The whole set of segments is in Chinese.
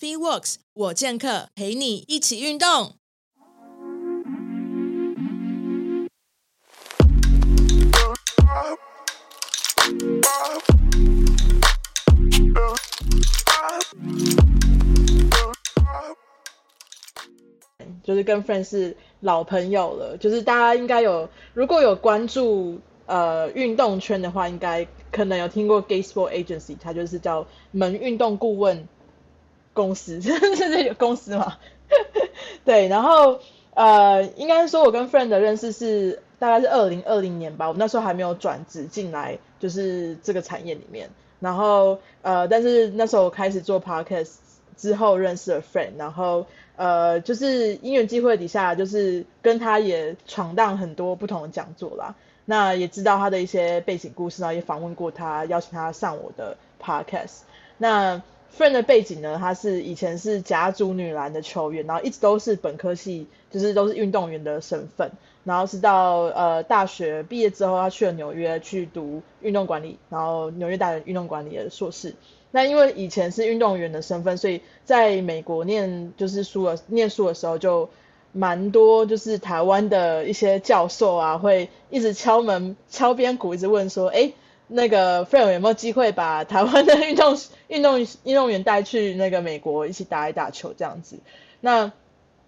FitWorks 我健客陪你一起运动。就是跟 Fran 是老朋友了，就是大家应该有，如果有关注呃运动圈的话，应该可能有听过 Gay Sport Agency，它就是叫门运动顾问公司，是这个公司嘛？对，然后呃，应该说我跟 friend 的认识是大概是二零二零年吧，我那时候还没有转职进来，就是这个产业里面，然后呃，但是那时候我开始做 Podcast 之后认识了 friend 然后。呃，就是因缘际会底下，就是跟他也闯荡很多不同的讲座啦。那也知道他的一些背景故事，然后也访问过他，邀请他上我的 podcast。那 friend 的背景呢，他是以前是甲组女篮的球员，然后一直都是本科系，就是都是运动员的身份。然后是到呃大学毕业之后，他去了纽约去读运动管理，然后纽约大学运动管理的硕士。那因为以前是运动员的身份，所以在美国念就是书的念书的时候，就蛮多就是台湾的一些教授啊，会一直敲门敲边鼓，一直问说，哎，那个 Fran 有没有机会把台湾的运动运动运动员带去那个美国一起打一打球这样子？那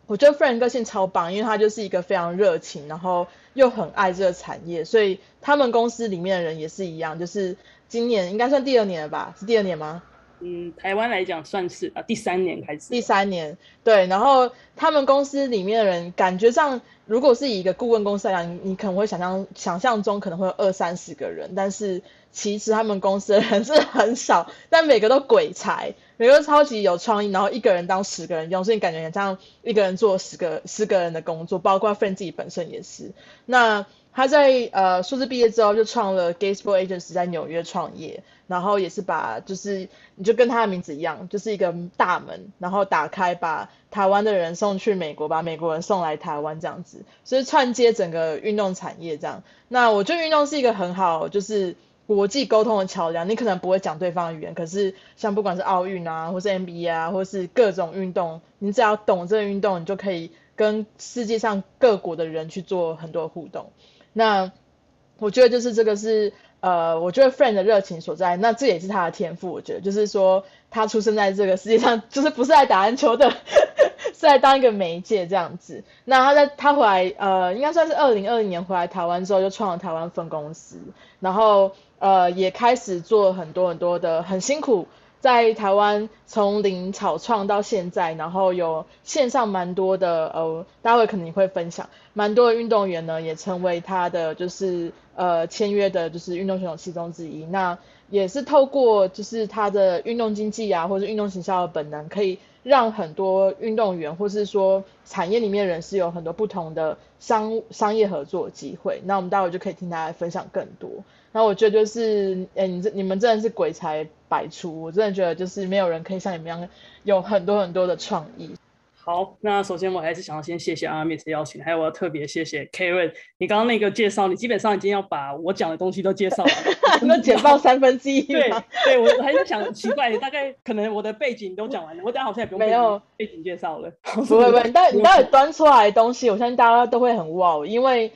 我觉得 Fran 个性超棒，因为他就是一个非常热情，然后又很爱这个产业，所以他们公司里面的人也是一样，就是。今年应该算第二年了吧？是第二年吗？嗯，台湾来讲算是啊，第三年开始。第三年，对。然后他们公司里面的人，感觉上如果是以一个顾问公司来讲，你可能会想象想象中可能会有二三十个人，但是其实他们公司的人是很少，但每个都鬼才，每个都超级有创意，然后一个人当十个人用，所以你感觉很像一个人做十个十个人的工作，包括 f r n 自己本身也是。那。他在呃硕士毕业之后就创了 Gay Sport Agency 在纽约创业，然后也是把就是你就跟他的名字一样，就是一个大门，然后打开把台湾的人送去美国，把美国人送来台湾这样子，所以串接整个运动产业这样。那我觉得运动是一个很好就是国际沟通的桥梁，你可能不会讲对方语言，可是像不管是奥运啊，或是 NBA 啊，或是各种运动，你只要懂这个运动，你就可以跟世界上各国的人去做很多互动。那我觉得就是这个是呃，我觉得 Friend 的热情所在，那这也是他的天赋。我觉得就是说，他出生在这个世界上，就是不是来打篮球的，是来当一个媒介这样子。那他在他回来呃，应该算是二零二零年回来台湾之后，就创了台湾分公司，然后呃也开始做很多很多的很辛苦。在台湾从零草创到现在，然后有线上蛮多的呃，待会可能会分享蛮多的运动员呢，也成为他的就是呃签约的，就是运动选手其中之一。那也是透过就是他的运动经济啊，或者运动行销的本能，可以让很多运动员或是说产业里面人士有很多不同的商商业合作机会。那我们待会就可以听他来分享更多。那我觉得就是，哎，你这你们真的是鬼才百出，我真的觉得就是没有人可以像你们一样有很多很多的创意。好，那首先我还是想要先谢谢阿密斯邀请，还有我要特别谢谢 Karen，你刚刚那个介绍，你基本上已经要把我讲的东西都介绍了，那简报三分之一。对，对我还是想奇怪，大概可能我的背景都讲完了，我等下好像也不用没有背景介绍了。不会不会，你待你待会端出来的东西，我相信大家都会很哇，因为。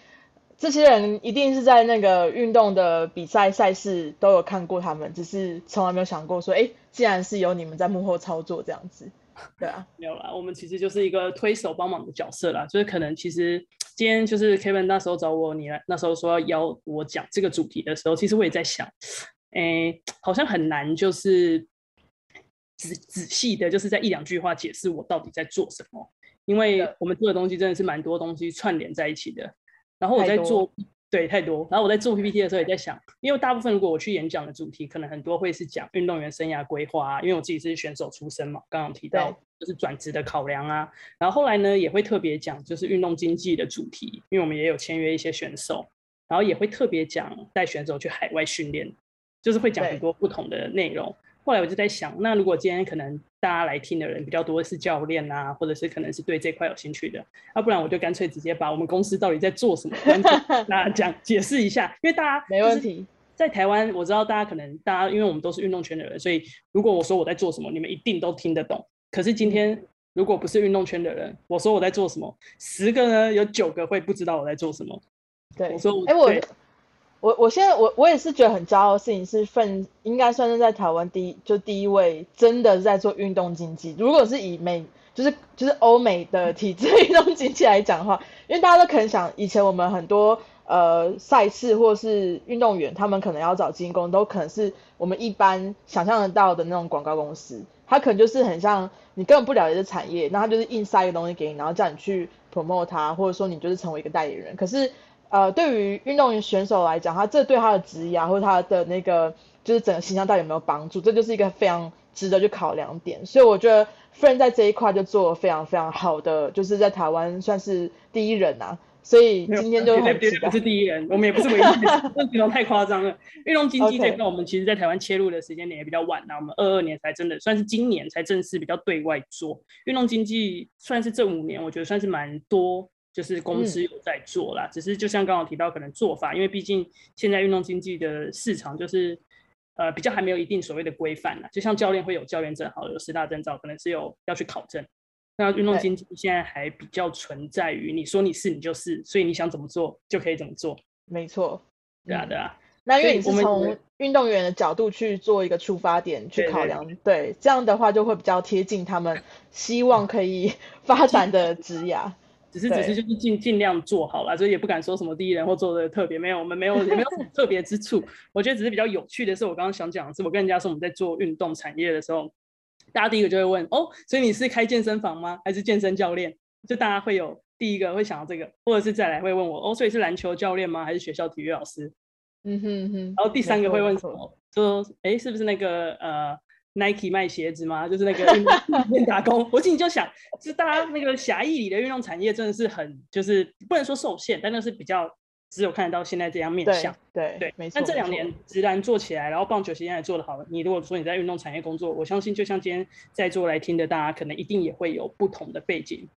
这些人一定是在那个运动的比赛赛事都有看过他们，只是从来没有想过说，哎，既然是由你们在幕后操作这样子，对啊，没有啦，我们其实就是一个推手帮忙的角色啦，就是可能其实今天就是 Kevin 那时候找我，你来那时候说要邀我讲这个主题的时候，其实我也在想，哎，好像很难就是仔仔细的，就是在一两句话解释我到底在做什么，因为我们做的东西真的是蛮多东西串联在一起的。然后我在做，对，太多。然后我在做 PPT 的时候也在想，因为大部分如果我去演讲的主题，可能很多会是讲运动员生涯规划啊，因为我自己是选手出身嘛，刚刚提到就是转职的考量啊。然后后来呢，也会特别讲就是运动经济的主题，因为我们也有签约一些选手，然后也会特别讲带选手去海外训练，就是会讲很多不同的内容。后来我就在想，那如果今天可能大家来听的人比较多是教练啊，或者是可能是对这块有兴趣的，要、啊、不然我就干脆直接把我们公司到底在做什么，跟大家讲解释一下。因为大家没问题，在台湾我知道大家可能大家因为我们都是运动圈的人，所以如果我说我在做什么，你们一定都听得懂。可是今天如果不是运动圈的人，我说我在做什么，十个呢有九个会不知道我在做什么。对，我说我，哎、欸，我我我现在我我也是觉得很骄傲的事情是份，应该算是在台湾第一就第一位真的在做运动经济。如果是以美就是就是欧美的体制运动经济来讲的话，因为大家都可能想，以前我们很多呃赛事或是运动员，他们可能要找经纪公司，都可能是我们一般想象得到的那种广告公司，他可能就是很像你根本不了解这产业，那他就是硬塞一个东西给你，然后叫你去 promote 它，或者说你就是成为一个代言人。可是呃，对于运动员选手来讲，他这对他的职业啊，或者他的那个就是整个形象到底有没有帮助，这就是一个非常值得去考量点。所以我觉得。Friend 在这一块就做了非常非常好的，就是在台湾算是第一人啊，所以今天就很不是第一人，我们也不是唯一，这形容太夸张了。运动经济这块，我们其实在台湾切入的时间点也比较晚啊，我们二二年才真的算是今年才正式比较对外做运动经济，算是这五年我觉得算是蛮多，就是公司有在做啦。嗯、只是就像刚刚提到，可能做法，因为毕竟现在运动经济的市场就是。呃，比较还没有一定所谓的规范啦，就像教练会有教练证，好有十大证照，可能是有要去考证。那运动经济现在还比较存在于你说你是你就是，所以你想怎么做就可以怎么做。没错，对啊对啊。那因为你是从运动员的角度去做一个出发点去考量，对，这样的话就会比较贴近他们希望可以 发展的职涯。只是只是就是尽尽量做好了，所以也不敢说什么第一人或做的特别没有，我们没有也没有什么特别之处。我觉得只是比较有趣的是，我刚刚想讲的是，我跟人家说我们在做运动产业的时候，大家第一个就会问哦，所以你是开健身房吗？还是健身教练？就大家会有第一个会想到这个，或者是再来会问我哦，所以是篮球教练吗？还是学校体育老师？嗯哼哼。然后第三个会问什么？说哎，是不是那个呃？Nike 卖鞋子吗？就是那个运 动店打工。我心里就想，就是大家那个狭义里的运动产业真的是很，就是不能说受限，但那是比较只有看得到现在这样面向。对对，没错。但这两年直男做起来，然后棒球现在做的好了。你如果说你在运动产业工作，我相信就像今天在座来听的大家，可能一定也会有不同的背景，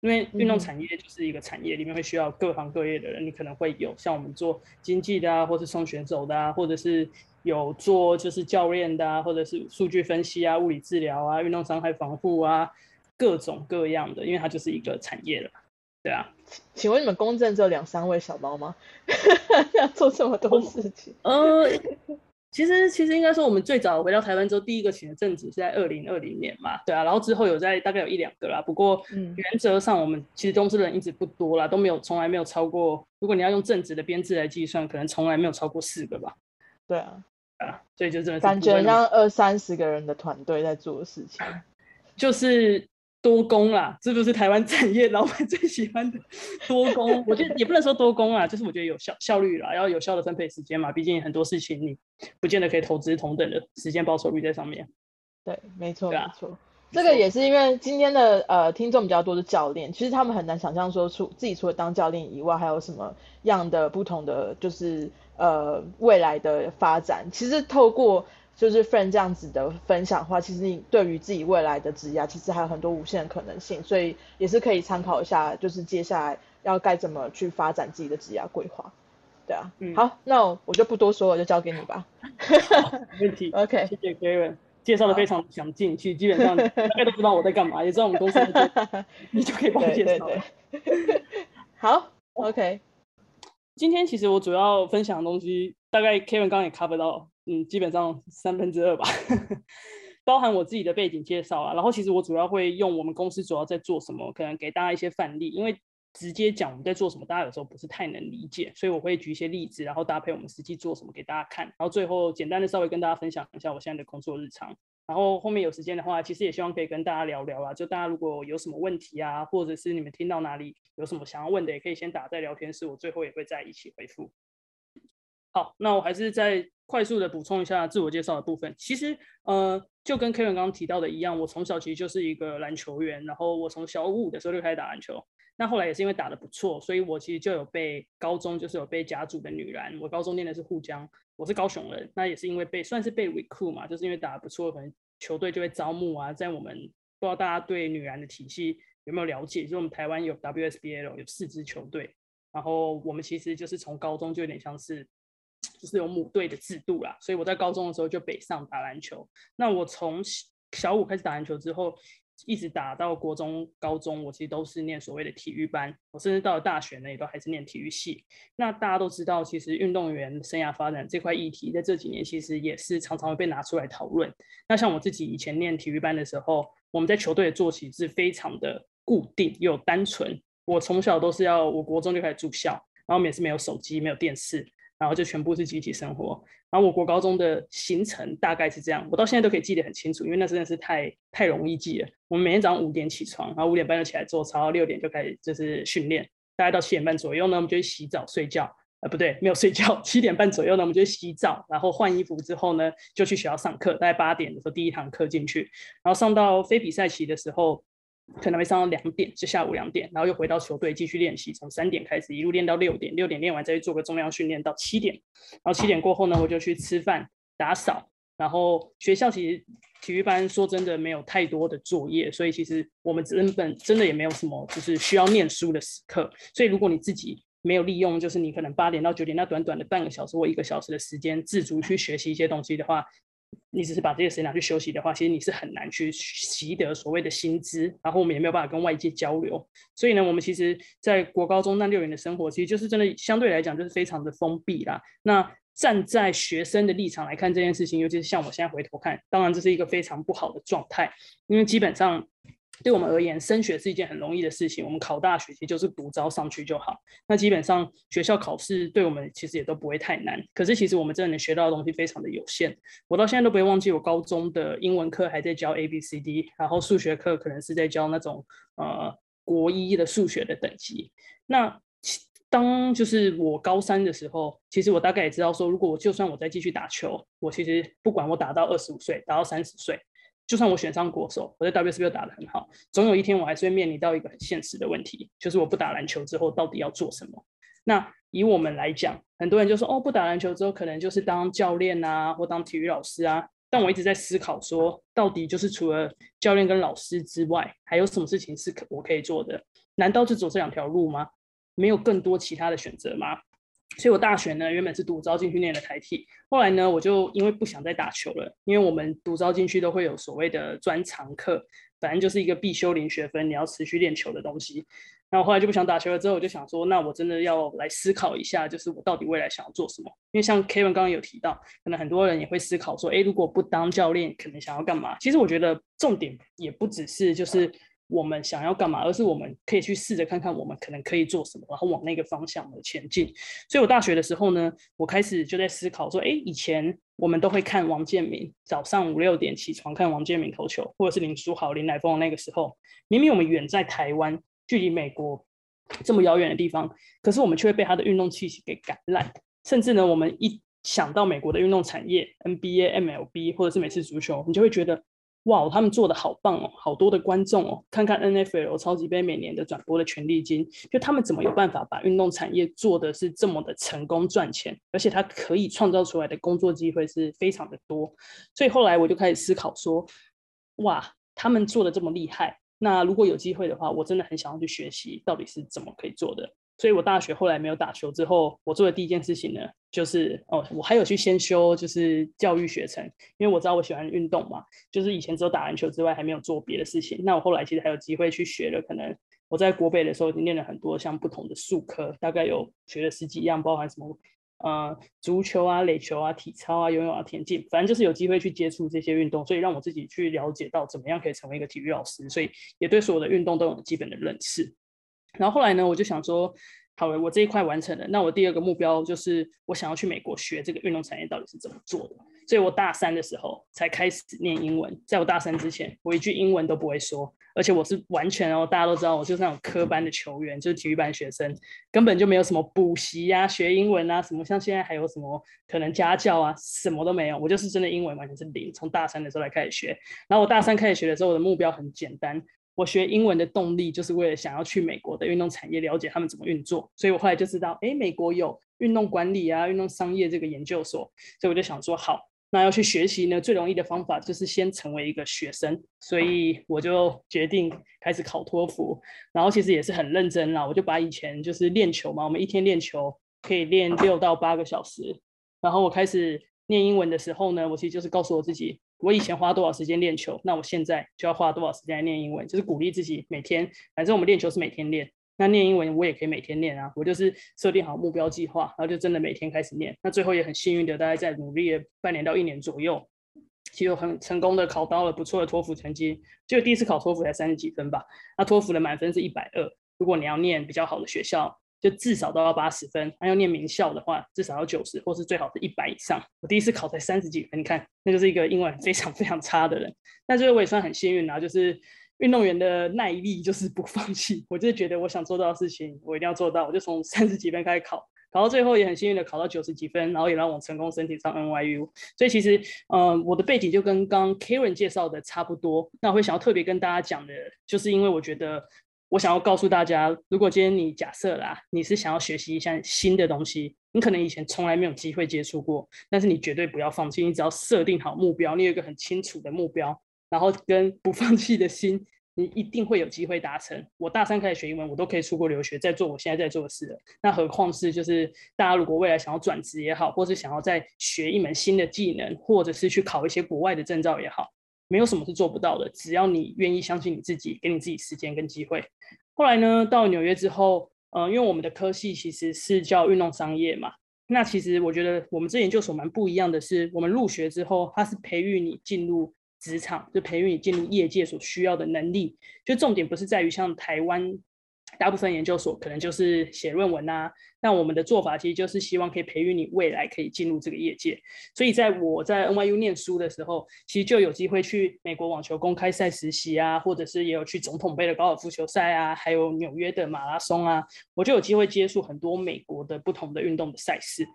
因为运动产业就是一个产业，里面会需要各行各业的人。你可能会有像我们做经纪的啊，或是送选手的啊，或者是。有做就是教练的啊，或者是数据分析啊、物理治疗啊、运动伤害防护啊，各种各样的，因为它就是一个产业了，对啊。请问你们公正只有两三位小猫吗？要做这么多事情？呃，其实其实应该说，我们最早回到台湾之后，第一个请的正职是在二零二零年嘛，对啊，然后之后有在大概有一两个啦，不过原则上我们其实公司人一直不多啦，都没有从来没有超过，如果你要用正职的编制来计算，可能从来没有超过四个吧。对啊。啊，所以就真的感觉像二三十个人的团队在做的事情，就是多工啦，这就是台湾产业老板最喜欢的 多工。我觉得也不能说多工啊，就是我觉得有效效率啦，要有效的分配时间嘛。毕竟很多事情你不见得可以投资同等的时间报酬率在上面。对，没错，没错。这个也是因为今天的呃听众比较多的教练，其实他们很难想象说出自己除了当教练以外，还有什么样的不同的就是。呃，未来的发展，其实透过就是 Friend 这样子的分享的话，其实你对于自己未来的职业，其实还有很多无限的可能性，所以也是可以参考一下，就是接下来要该怎么去发展自己的职业规划。对啊，嗯，好，那我就不多说了，就交给你吧。没问题。OK，谢谢 Karen 介绍的非常详尽，其实基本上 大家都知道我在干嘛，也知道我们公司在，你就可以帮我介绍。对对对 好，OK。今天其实我主要分享的东西，大概 Kevin 刚刚也 cover 到，嗯，基本上三分之二吧，包含我自己的背景介绍啊。然后其实我主要会用我们公司主要在做什么，可能给大家一些范例，因为直接讲我们在做什么，大家有时候不是太能理解，所以我会举一些例子，然后搭配我们实际做什么给大家看，然后最后简单的稍微跟大家分享一下我现在的工作日常。然后后面有时间的话，其实也希望可以跟大家聊聊啊。就大家如果有什么问题啊，或者是你们听到哪里有什么想要问的，也可以先打在聊天室，我最后也会再一起回复。好，那我还是再快速的补充一下自我介绍的部分。其实，呃，就跟 Kevin 刚刚提到的一样，我从小其实就是一个篮球员，然后我从小五的时候就开始打篮球。那后来也是因为打得不错，所以我其实就有被高中就是有被甲组的女篮，我高中念的是沪江。我是高雄人，那也是因为被算是被 recruit 嘛，就是因为打得不错，可能球队就会招募啊。在我们不知道大家对女篮的体系有没有了解？就是我们台湾有 WSBL 有四支球队，然后我们其实就是从高中就有点像是就是有母队的制度啦。所以我在高中的时候就北上打篮球。那我从小五开始打篮球之后，一直打到国中、高中，我其实都是念所谓的体育班。我甚至到了大学呢，也都还是念体育系。那大家都知道，其实运动员生涯发展这块议题，在这几年其实也是常常会被拿出来讨论。那像我自己以前念体育班的时候，我们在球队的作息是非常的固定又单纯。我从小都是要，我国中就开始住校，然后每次没有手机、没有电视，然后就全部是集体生活。然后我国高中的行程大概是这样，我到现在都可以记得很清楚，因为那真的是太太容易记了。我们每天早上五点起床，然后五点半就起来做操，六点就开始就是训练，大概到七点半左右呢，我们就去洗澡睡觉。呃，不对，没有睡觉。七点半左右呢，我们就去洗澡，然后换衣服之后呢，就去学校上课。大概八点的时候第一堂课进去，然后上到非比赛期的时候。可能会上到两点，就下午两点，然后又回到球队继续练习，从三点开始一路练到六点，六点练完再去做个重量训练到七点，然后七点过后呢，我就去吃饭、打扫，然后学校其实体育班说真的没有太多的作业，所以其实我们根本真的也没有什么就是需要念书的时刻，所以如果你自己没有利用，就是你可能八点到九点那短短的半个小时或一个小时的时间，自主去学习一些东西的话。你只是把这些时间拿去休息的话，其实你是很难去习得所谓的薪资，然后我们也没有办法跟外界交流。所以呢，我们其实，在国高中那六年的生活，其实就是真的相对来讲就是非常的封闭啦。那站在学生的立场来看这件事情，尤其是像我现在回头看，当然这是一个非常不好的状态，因为基本上。对我们而言，升学是一件很容易的事情。我们考大学其实就是读招上去就好。那基本上学校考试对我们其实也都不会太难。可是其实我们真的能学到的东西非常的有限。我到现在都不会忘记，我高中的英文课还在教 A B C D，然后数学课可能是在教那种呃国一的数学的等级。那当就是我高三的时候，其实我大概也知道说，如果我就算我再继续打球，我其实不管我打到二十五岁，打到三十岁。就算我选上国手，我在 WSB 打得很好，总有一天我还是会面临到一个很现实的问题，就是我不打篮球之后到底要做什么？那以我们来讲，很多人就说哦，不打篮球之后可能就是当教练啊，或当体育老师啊。但我一直在思考说，到底就是除了教练跟老师之外，还有什么事情是可我可以做的？难道就走这两条路吗？没有更多其他的选择吗？所以我大学呢，原本是读招进去念的台体，后来呢，我就因为不想再打球了，因为我们读招进去都会有所谓的专长课，反正就是一个必修零学分，你要持续练球的东西。那我后来就不想打球了，之后我就想说，那我真的要来思考一下，就是我到底未来想要做什么？因为像 Kevin 刚刚有提到，可能很多人也会思考说，诶，如果不当教练，可能想要干嘛？其实我觉得重点也不只是就是。我们想要干嘛？而是我们可以去试着看看，我们可能可以做什么，然后往那个方向的前进。所以我大学的时候呢，我开始就在思考说，哎，以前我们都会看王建民，早上五六点起床看王建民投球，或者是林书豪、林来疯的那个时候，明明我们远在台湾，距离美国这么遥远的地方，可是我们却会被他的运动气息给感染。甚至呢，我们一想到美国的运动产业，NBA、MLB 或者是美式足球，你就会觉得。哇，他们做的好棒哦，好多的观众哦，看看 NFL 超级杯每年的转播的权利金，就他们怎么有办法把运动产业做的是这么的成功赚钱，而且他可以创造出来的工作机会是非常的多，所以后来我就开始思考说，哇，他们做的这么厉害，那如果有机会的话，我真的很想要去学习到底是怎么可以做的。所以我大学后来没有打球之后，我做的第一件事情呢，就是哦，我还有去先修就是教育学程，因为我知道我喜欢运动嘛，就是以前只有打篮球之外还没有做别的事情。那我后来其实还有机会去学了，可能我在国北的时候已经练了很多像不同的术科，大概有学了十几样，包含什么呃足球啊、垒球啊、体操啊、游泳啊、田径，反正就是有机会去接触这些运动，所以让我自己去了解到怎么样可以成为一个体育老师，所以也对所有的运动都有基本的认识。然后后来呢，我就想说，好了，我这一块完成了，那我第二个目标就是我想要去美国学这个运动产业到底是怎么做的。所以我大三的时候才开始念英文，在我大三之前，我一句英文都不会说，而且我是完全哦，大家都知道我就是那种科班的球员，就是体育班学生，根本就没有什么补习呀、学英文啊什么，像现在还有什么可能家教啊，什么都没有，我就是真的英文完全是零，从大三的时候来开始学。然后我大三开始学的时候，我的目标很简单。我学英文的动力就是为了想要去美国的运动产业了解他们怎么运作，所以我后来就知道，哎，美国有运动管理啊、运动商业这个研究所，所以我就想说，好，那要去学习呢，最容易的方法就是先成为一个学生，所以我就决定开始考托福，然后其实也是很认真啦，我就把以前就是练球嘛，我们一天练球可以练六到八个小时，然后我开始念英文的时候呢，我其实就是告诉我自己。我以前花多少时间练球，那我现在就要花多少时间来练英文，就是鼓励自己每天，反正我们练球是每天练。那念英文我也可以每天练啊，我就是设定好目标计划，然后就真的每天开始念。那最后也很幸运的，大概在努力了半年到一年左右，其实很成功的考到了不错的托福成绩。就第一次考托福才三十几分吧，那托福的满分是一百二，如果你要念比较好的学校，就至少都要八十分；那要念名校的话，至少要九十，或是最好是一百以上。我第一次考才三十几分，你看，那就是一个英文非常 非常差的人。但最后我也算很幸运啊，就是。运动员的耐力就是不放弃，我就是觉得我想做到的事情，我一定要做到。我就从三十几分开始考，考到最后也很幸运的考到九十几分，然后也让我成功申请上 NYU。所以其实，嗯、我的背景就跟刚刚 Karen 介绍的差不多。那我会想要特别跟大家讲的，就是因为我觉得我想要告诉大家，如果今天你假设啦，你是想要学习一项新的东西，你可能以前从来没有机会接触过，但是你绝对不要放弃，你只要设定好目标，你有一个很清楚的目标。然后跟不放弃的心，你一定会有机会达成。我大三开始学英文，我都可以出国留学，在做我现在在做的事了。那何况是就是大家如果未来想要转职也好，或是想要再学一门新的技能，或者是去考一些国外的证照也好，没有什么是做不到的。只要你愿意相信你自己，给你自己时间跟机会。后来呢，到纽约之后，嗯、呃，因为我们的科系其实是叫运动商业嘛，那其实我觉得我们这研究所蛮不一样的是，我们入学之后，它是培育你进入。职场就培育你进入业界所需要的能力，就重点不是在于像台湾大部分研究所可能就是写论文啊，那我们的做法其实就是希望可以培育你未来可以进入这个业界。所以在我在 NYU 念书的时候，其实就有机会去美国网球公开赛实习啊，或者是也有去总统杯的高尔夫球赛啊，还有纽约的马拉松啊，我就有机会接触很多美国的不同的运动的赛事。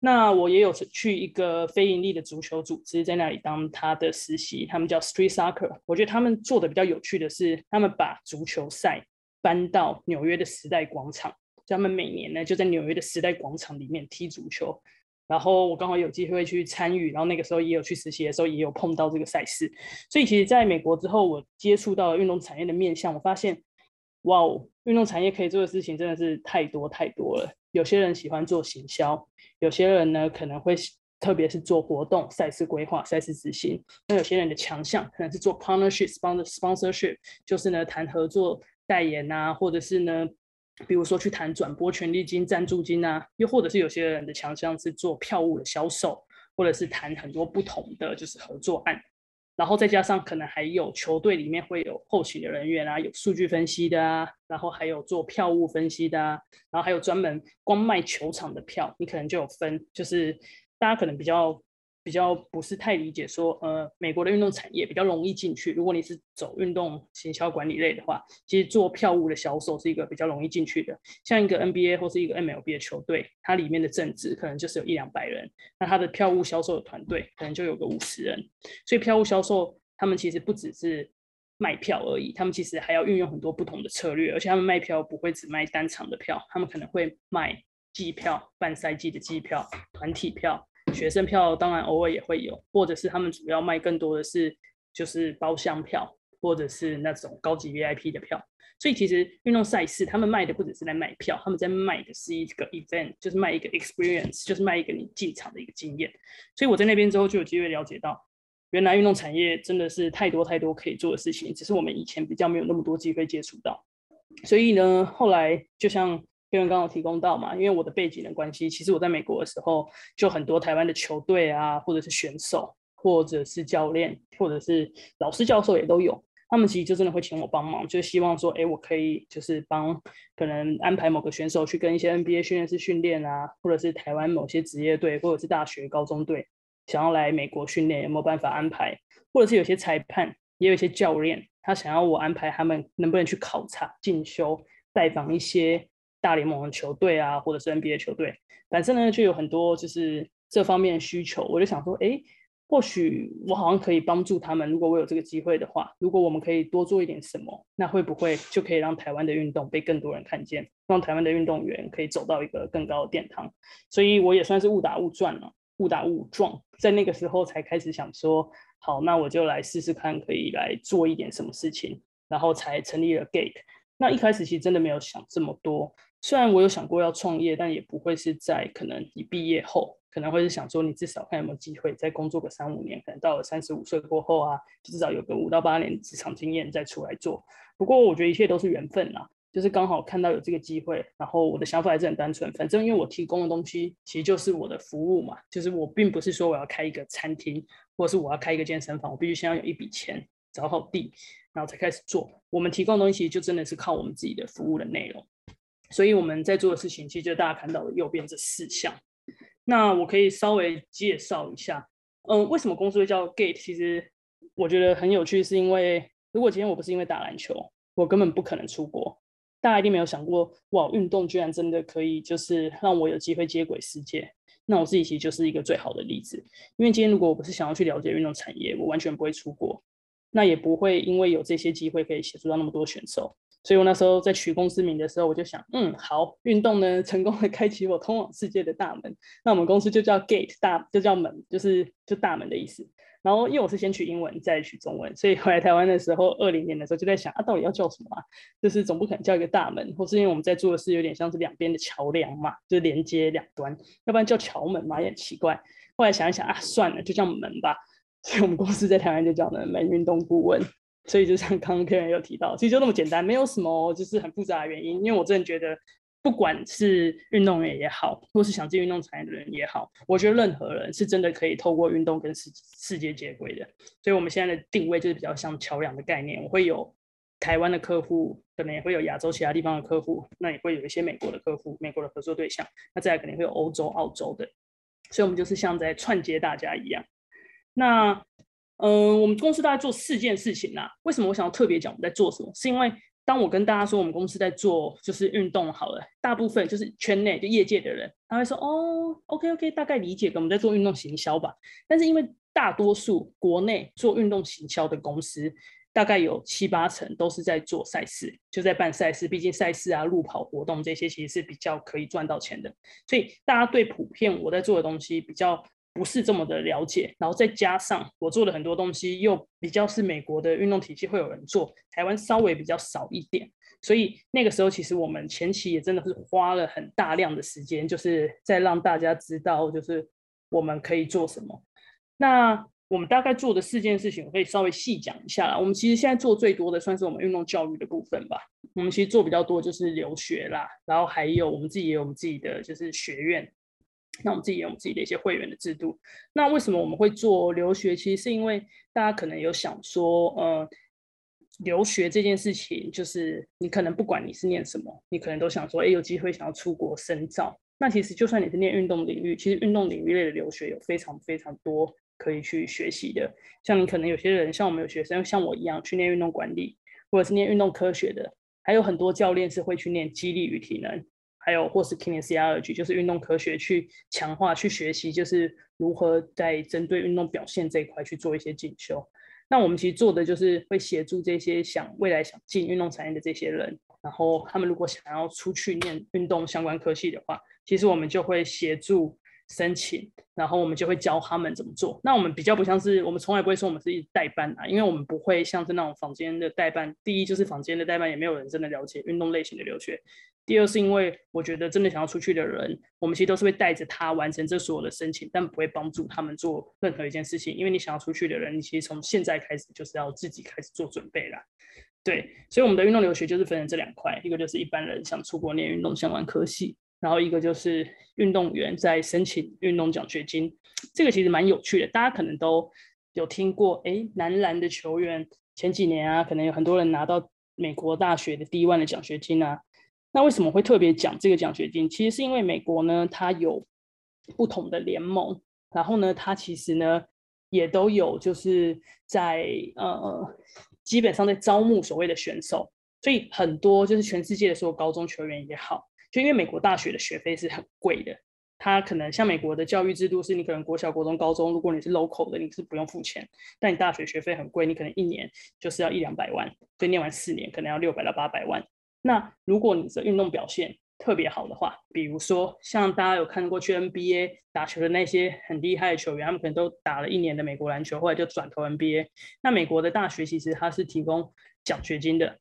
那我也有去一个非营利的足球组织，在那里当他的实习，他们叫 Street Soccer。我觉得他们做的比较有趣的是，他们把足球赛搬到纽约的时代广场，他们每年呢就在纽约的时代广场里面踢足球。然后我刚好有机会去参与，然后那个时候也有去实习的时候也有碰到这个赛事。所以其实在美国之后，我接触到运动产业的面向，我发现，哇哦，运动产业可以做的事情真的是太多太多了。有些人喜欢做行销。有些人呢可能会特别是做活动、赛事规划、赛事执行。那有些人的强项可能是做 partnership、sponsorship，就是呢谈合作代言啊，或者是呢，比如说去谈转播权利金、赞助金啊，又或者是有些人的强项是做票务的销售，或者是谈很多不同的就是合作案。然后再加上可能还有球队里面会有后勤的人员啊，有数据分析的啊，然后还有做票务分析的啊，然后还有专门光卖球场的票，你可能就有分，就是大家可能比较。比较不是太理解说，呃，美国的运动产业比较容易进去。如果你是走运动行销管理类的话，其实做票务的销售是一个比较容易进去的。像一个 NBA 或是一个 MLB 的球队，它里面的正职可能就是有一两百人，那它的票务销售的团队可能就有个五十人。所以票务销售他们其实不只是卖票而已，他们其实还要运用很多不同的策略，而且他们卖票不会只卖单场的票，他们可能会卖季票、半赛季的季票、团体票。学生票当然偶尔也会有，或者是他们主要卖更多的是就是包厢票，或者是那种高级 VIP 的票。所以其实运动赛事他们卖的不只是在卖票，他们在卖的是一个 event，就是卖一个 experience，就是卖一个你进场的一个经验。所以我在那边之后就有机会了解到，原来运动产业真的是太多太多可以做的事情，只是我们以前比较没有那么多机会接触到。所以呢，后来就像。因为刚刚提供到嘛，因为我的背景的关系，其实我在美国的时候，就很多台湾的球队啊，或者是选手，或者是教练，或者是老师教授也都有。他们其实就真的会请我帮忙，就希望说，哎，我可以就是帮可能安排某个选手去跟一些 NBA 训练师训练啊，或者是台湾某些职业队，或者是大学高中队想要来美国训练，有没有办法安排？或者是有些裁判，也有一些教练，他想要我安排他们能不能去考察、进修、拜访一些。大联盟的球队啊，或者是 NBA 球队，反正呢就有很多就是这方面的需求。我就想说，哎，或许我好像可以帮助他们。如果我有这个机会的话，如果我们可以多做一点什么，那会不会就可以让台湾的运动被更多人看见，让台湾的运动员可以走到一个更高的殿堂？所以我也算是误打误撞了，误打误撞，在那个时候才开始想说，好，那我就来试试看，可以来做一点什么事情，然后才成立了 Gate。那一开始其实真的没有想这么多。虽然我有想过要创业，但也不会是在可能你毕业后，可能会是想说，你至少看有没有机会再工作个三五年，可能到了三十五岁过后啊，至少有个五到八年职场经验再出来做。不过我觉得一切都是缘分啦，就是刚好看到有这个机会，然后我的想法还是很单纯，反正因为我提供的东西其实就是我的服务嘛，就是我并不是说我要开一个餐厅，或者是我要开一个健身房，我必须先要有一笔钱，找好地，然后才开始做。我们提供的东西就真的是靠我们自己的服务的内容。所以我们在做的事情，其实就大家看到的右边这四项。那我可以稍微介绍一下，嗯，为什么公司会叫 Gate？其实我觉得很有趣，是因为如果今天我不是因为打篮球，我根本不可能出国。大家一定没有想过，哇，运动居然真的可以，就是让我有机会接轨世界。那我自己其实就是一个最好的例子。因为今天如果我不是想要去了解运动产业，我完全不会出国，那也不会因为有这些机会可以协助到那么多选手。所以我那时候在取公司名的时候，我就想，嗯，好，运动呢，成功的开启我通往世界的大门。那我们公司就叫 Gate 大，就叫门，就是就大门的意思。然后因为我是先取英文，再取中文，所以回来台湾的时候，二零年的时候就在想，啊，到底要叫什么啊？就是总不可能叫一个大门，或是因为我们在做的是有点像是两边的桥梁嘛，就是连接两端，要不然叫桥门嘛也很奇怪。后来想一想啊，算了，就叫门吧。所以我们公司在台湾就叫呢门运动顾问。所以就像刚刚 Karen 有提到，其实就那么简单，没有什么就是很复杂的原因。因为我真的觉得，不管是运动员也好，或是想进运动产业的人也好，我觉得任何人是真的可以透过运动跟世世界接轨的。所以我们现在的定位就是比较像桥梁的概念。我会有台湾的客户，可能也会有亚洲其他地方的客户，那也会有一些美国的客户，美国的合作对象。那再来肯定会有欧洲、澳洲的。所以我们就是像在串接大家一样。那嗯，我们公司大概做四件事情啦。为什么我想要特别讲我们在做什么？是因为当我跟大家说我们公司在做就是运动好了，大部分就是圈内就业界的人，他会说哦，OK OK，大概理解，我们在做运动行销吧。但是因为大多数国内做运动行销的公司，大概有七八成都是在做赛事，就在办赛事。毕竟赛事啊、路跑活动这些其实是比较可以赚到钱的，所以大家对普遍我在做的东西比较。不是这么的了解，然后再加上我做的很多东西又比较是美国的运动体系会有人做，台湾稍微比较少一点，所以那个时候其实我们前期也真的是花了很大量的时间，就是在让大家知道就是我们可以做什么。那我们大概做的四件事情，我可以稍微细讲一下啦。我们其实现在做最多的算是我们运动教育的部分吧。我们其实做比较多就是留学啦，然后还有我们自己也有我们自己的就是学院。那我们自己有我们自己的一些会员的制度。那为什么我们会做留学？其实是因为大家可能有想说，呃，留学这件事情，就是你可能不管你是念什么，你可能都想说，哎，有机会想要出国深造。那其实就算你是念运动领域，其实运动领域类的留学有非常非常多可以去学习的。像你可能有些人，像我们有学生像我一样去念运动管理，或者是念运动科学的，还有很多教练是会去念肌力与体能。还有或是 kinesiology，就是运动科学去强化、去学习，就是如何在针对运动表现这一块去做一些进修。那我们其实做的就是会协助这些想未来想进运动产业的这些人，然后他们如果想要出去念运动相关科系的话，其实我们就会协助。申请，然后我们就会教他们怎么做。那我们比较不像是，我们从来不会说我们是一代办啊，因为我们不会像是那种坊间的代办。第一就是坊间的代办也没有人真的了解运动类型的留学。第二是因为我觉得真的想要出去的人，我们其实都是会带着他完成这所有的申请，但不会帮助他们做任何一件事情。因为你想要出去的人，你其实从现在开始就是要自己开始做准备啦。对，所以我们的运动留学就是分成这两块，一个就是一般人想出国念运动相关科系。然后一个就是运动员在申请运动奖学金，这个其实蛮有趣的，大家可能都有听过。哎，男篮的球员前几年啊，可能有很多人拿到美国大学的第一万的奖学金啊。那为什么会特别讲这个奖学金？其实是因为美国呢，它有不同的联盟，然后呢，它其实呢也都有就是在呃，基本上在招募所谓的选手，所以很多就是全世界的所有高中球员也好。就因为美国大学的学费是很贵的，它可能像美国的教育制度是，你可能国小、国中、高中，如果你是 local 的，你是不用付钱，但你大学学费很贵，你可能一年就是要一两百万，所以念完四年可能要六百到八百万。那如果你的运动表现特别好的话，比如说像大家有看过去 NBA 打球的那些很厉害的球员，他们可能都打了一年的美国篮球，后来就转投 NBA。那美国的大学其实它是提供奖学金的。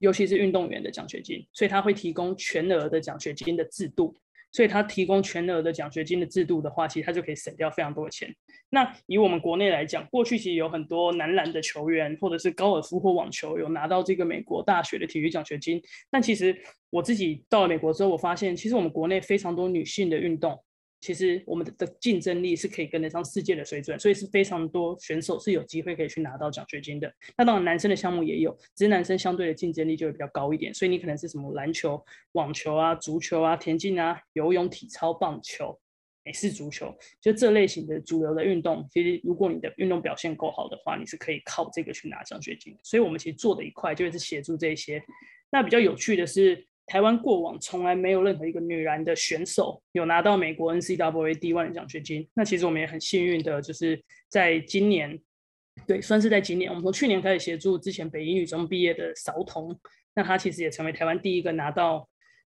尤其是运动员的奖学金，所以他会提供全额的奖学金的制度。所以他提供全额的奖学金的制度的话，其实他就可以省掉非常多的钱。那以我们国内来讲，过去其实有很多男篮的球员，或者是高尔夫或网球有拿到这个美国大学的体育奖学金。但其实我自己到了美国之后，我发现其实我们国内非常多女性的运动。其实我们的竞争力是可以跟得上世界的水准，所以是非常多选手是有机会可以去拿到奖学金的。那当然，男生的项目也有，只是男生相对的竞争力就会比较高一点。所以你可能是什么篮球、网球啊、足球啊、田径啊、游泳、体操、棒球、美式足球，就这类型的主流的运动，其实如果你的运动表现够好的话，你是可以靠这个去拿奖学金。所以我们其实做的一块就是协助这些。那比较有趣的是。台湾过往从来没有任何一个女篮的选手有拿到美国 NCAA D1 的奖学金。那其实我们也很幸运的，就是在今年，对，算是在今年，我们从去年开始协助之前北一女中毕业的邵彤，那她其实也成为台湾第一个拿到，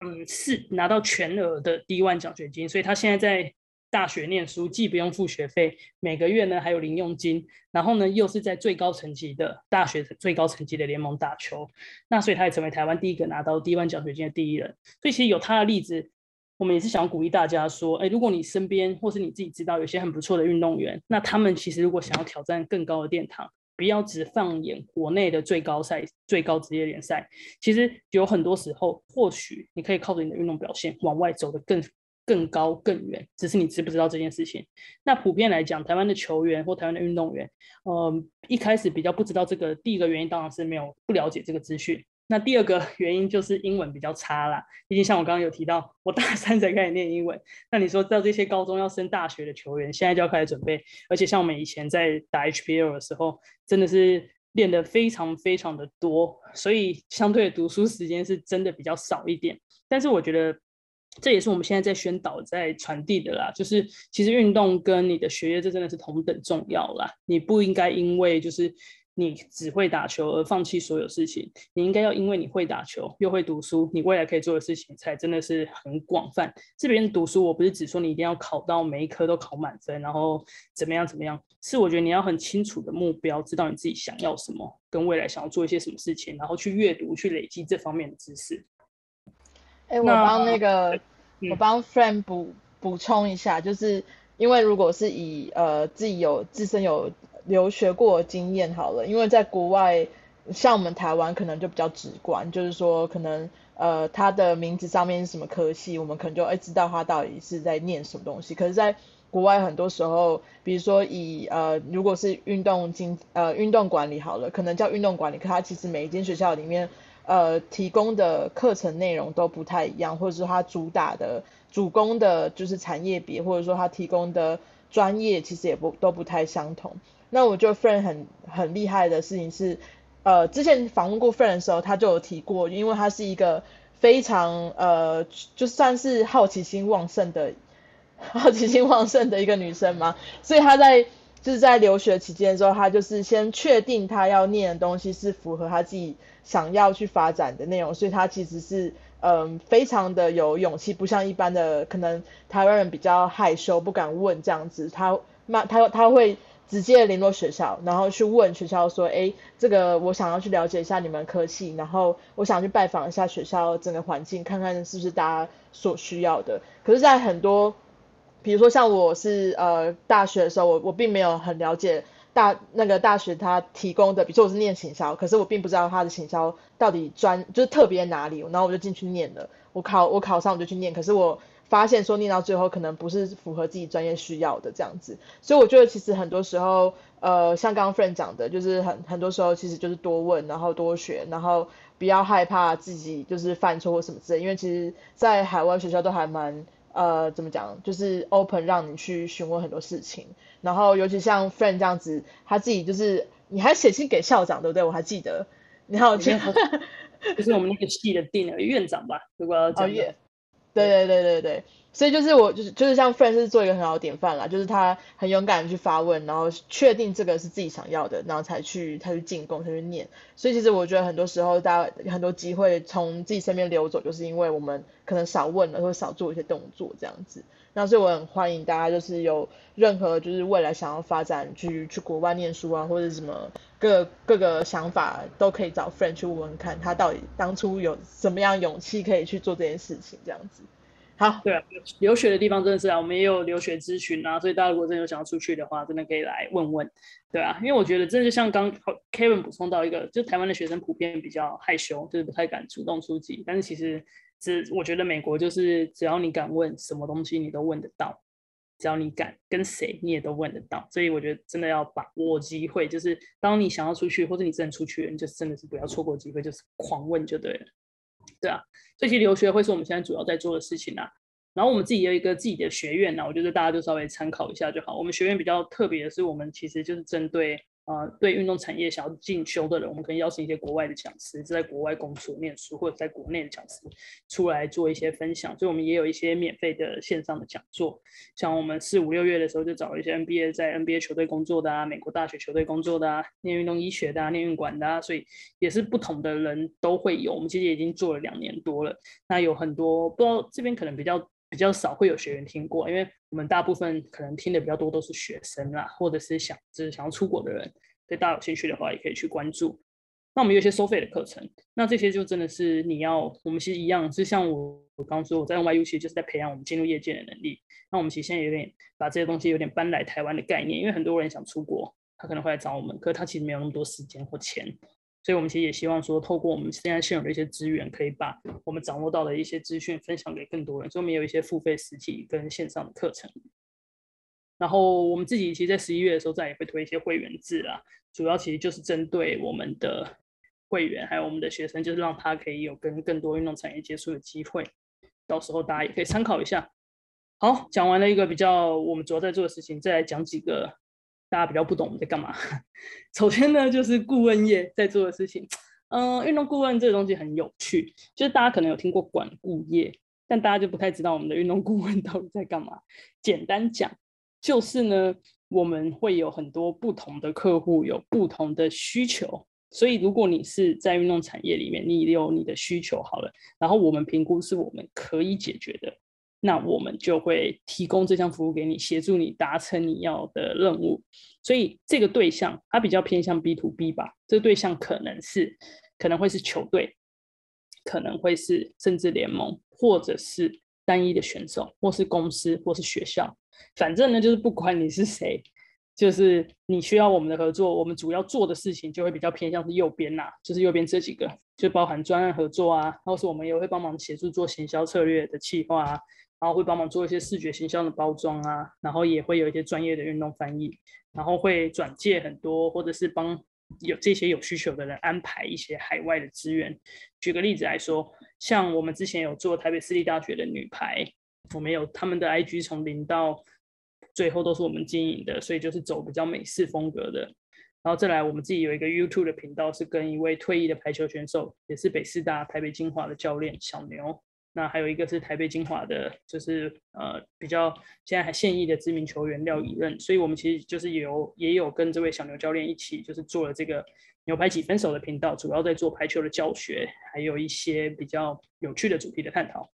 嗯，是拿到全额的 D1 奖学金，所以她现在在。大学念书既不用付学费，每个月呢还有零用金，然后呢又是在最高层级的大学最高层级的联盟打球，那所以他也成为台湾第一个拿到 D1 奖学金的第一人。所以其实有他的例子，我们也是想鼓励大家说，哎，如果你身边或是你自己知道有些很不错的运动员，那他们其实如果想要挑战更高的殿堂，不要只放眼国内的最高赛、最高职业联赛，其实有很多时候，或许你可以靠着你的运动表现往外走得更。更高更远，只是你知不知道这件事情。那普遍来讲，台湾的球员或台湾的运动员，呃，一开始比较不知道这个。第一个原因当然是没有不了解这个资讯。那第二个原因就是英文比较差啦。毕竟像我刚刚有提到，我大三才开始念英文。那你说到这些高中要升大学的球员，现在就要开始准备。而且像我们以前在打 HBL 的时候，真的是练得非常非常的多，所以相对的读书时间是真的比较少一点。但是我觉得。这也是我们现在在宣导、在传递的啦，就是其实运动跟你的学业，这真的是同等重要啦。你不应该因为就是你只会打球而放弃所有事情，你应该要因为你会打球又会读书，你未来可以做的事情才真的是很广泛。这边读书，我不是只说你一定要考到每一科都考满分，然后怎么样怎么样，是我觉得你要很清楚的目标，知道你自己想要什么，跟未来想要做一些什么事情，然后去阅读、去累积这方面的知识。哎、欸，我帮那个，我帮 friend 补补充一下，就是因为如果是以呃自己有自身有留学过的经验好了，因为在国外，像我们台湾可能就比较直观，就是说可能呃他的名字上面是什么科系，我们可能就哎知道他到底是在念什么东西。可是，在国外很多时候，比如说以呃如果是运动经呃运动管理好了，可能叫运动管理，可他其实每一间学校里面。呃，提供的课程内容都不太一样，或者说它主打的主攻的就是产业别，或者说它提供的专业其实也不都不太相同。那我觉得 Friend 很很厉害的事情是，呃，之前访问过 Friend 的时候，他就有提过，因为他是一个非常呃，就算是好奇心旺盛的好奇心旺盛的一个女生嘛，所以她在。就是在留学期间的时候，他就是先确定他要念的东西是符合他自己想要去发展的内容，所以他其实是嗯非常的有勇气，不像一般的可能台湾人比较害羞不敢问这样子，他那他他会直接联络学校，然后去问学校说，诶，这个我想要去了解一下你们科系，然后我想去拜访一下学校整个环境，看看是不是大家所需要的。可是，在很多比如说像我是呃大学的时候，我我并没有很了解大那个大学它提供的，比如说我是念行销，可是我并不知道它的行销到底专就是特别哪里，然后我就进去念了，我考我考上我就去念，可是我发现说念到最后可能不是符合自己专业需要的这样子，所以我觉得其实很多时候呃像刚刚 friend 讲的，就是很很多时候其实就是多问，然后多学，然后不要害怕自己就是犯错或什么之类，因为其实在海外学校都还蛮。呃，怎么讲？就是 open 让你去询问很多事情，然后尤其像 friend 这样子，他自己就是你还写信给校长，对不对？我还记得，你还有去，就是我们那个系的定了院长吧？如果要讲，对对对对对。所以就是我就是就是像 friend 是做一个很好的典范啦，就是他很勇敢的去发问，然后确定这个是自己想要的，然后才去他去进攻，才去念。所以其实我觉得很多时候大家很多机会从自己身边流走，就是因为我们可能少问了，或少做一些动作这样子。那所以我很欢迎大家，就是有任何就是未来想要发展去去国外念书啊，或者什么各各个想法，都可以找 friend 去问问看，他到底当初有什么样勇气可以去做这件事情这样子。好，对啊，留学的地方真的是啊，我们也有留学咨询啊，所以大家如果真的有想要出去的话，真的可以来问问，对啊，因为我觉得真的就像刚 Kevin 补充到一个，就台湾的学生普遍比较害羞，就是不太敢主动出击，但是其实只我觉得美国就是只要你敢问，什么东西你都问得到，只要你敢跟谁，你也都问得到，所以我觉得真的要把握机会，就是当你想要出去或者你真的出去，你就真的是不要错过机会，就是狂问就对了。对啊，这些留学会是我们现在主要在做的事情啊。然后我们自己有一个自己的学院呢，我觉得大家就稍微参考一下就好。我们学院比较特别的是，我们其实就是针对。呃，对运动产业想要进修的人，我们可以邀请一些国外的讲师，是在国外工作、念书，或者在国内的讲师出来做一些分享。所以，我们也有一些免费的线上的讲座。像我们四五六月的时候，就找了一些 NBA 在 NBA 球队工作的啊，美国大学球队工作的啊，念运动医学的啊，念运管的啊，所以也是不同的人都会有。我们其实已经做了两年多了，那有很多不知道这边可能比较。比较少会有学员听过，因为我们大部分可能听的比较多都是学生啦，或者是想就是想要出国的人，对大家有兴趣的话也可以去关注。那我们有一些收费的课程，那这些就真的是你要，我们其实一样，是像我我刚刚说我在用 YU 其实就是在培养我们进入业界的能力。那我们其实现在有点把这些东西有点搬来台湾的概念，因为很多人想出国，他可能会来找我们，可是他其实没有那么多时间或钱。所以，我们其实也希望说，透过我们现在现有的一些资源，可以把我们掌握到的一些资讯分享给更多人。所以，我们有一些付费实体跟线上的课程。然后，我们自己其实，在十一月的时候，再也会推一些会员制啦。主要其实就是针对我们的会员，还有我们的学生，就是让他可以有跟更多运动产业接触的机会。到时候大家也可以参考一下。好，讲完了一个比较我们主要在做的事情，再来讲几个。大家比较不懂我们在干嘛。首先呢，就是顾问业在做的事情。嗯、运动顾问这个东西很有趣，就是大家可能有听过管顾业，但大家就不太知道我们的运动顾问 到底在干嘛。简单讲，就是呢，我们会有很多不同的客户，有不同的需求。所以，如果你是在运动产业里面，你有你的需求好了，然后我们评估是我们可以解决的。那我们就会提供这项服务给你，协助你达成你要的任务。所以这个对象它比较偏向 B to B 吧。这个对象可能是，可能会是球队，可能会是甚至联盟，或者是单一的选手，或是公司，或是学校。反正呢，就是不管你是谁，就是你需要我们的合作，我们主要做的事情就会比较偏向是右边呐，就是右边这几个，就包含专案合作啊，或是我们也会帮忙协助做行销策略的企划啊。然后会帮忙做一些视觉形象的包装啊，然后也会有一些专业的运动翻译，然后会转介很多，或者是帮有这些有需求的人安排一些海外的资源。举个例子来说，像我们之前有做台北私立大学的女排，我们有他们的 IG 从零到最后都是我们经营的，所以就是走比较美式风格的。然后再来，我们自己有一个 YouTube 的频道，是跟一位退役的排球选手，也是北师大台北精华的教练小牛。那还有一个是台北精华的，就是呃比较现在还现役的知名球员廖以任，所以我们其实就是有也有跟这位小牛教练一起，就是做了这个牛排几分熟的频道，主要在做排球的教学，还有一些比较有趣的主题的探讨。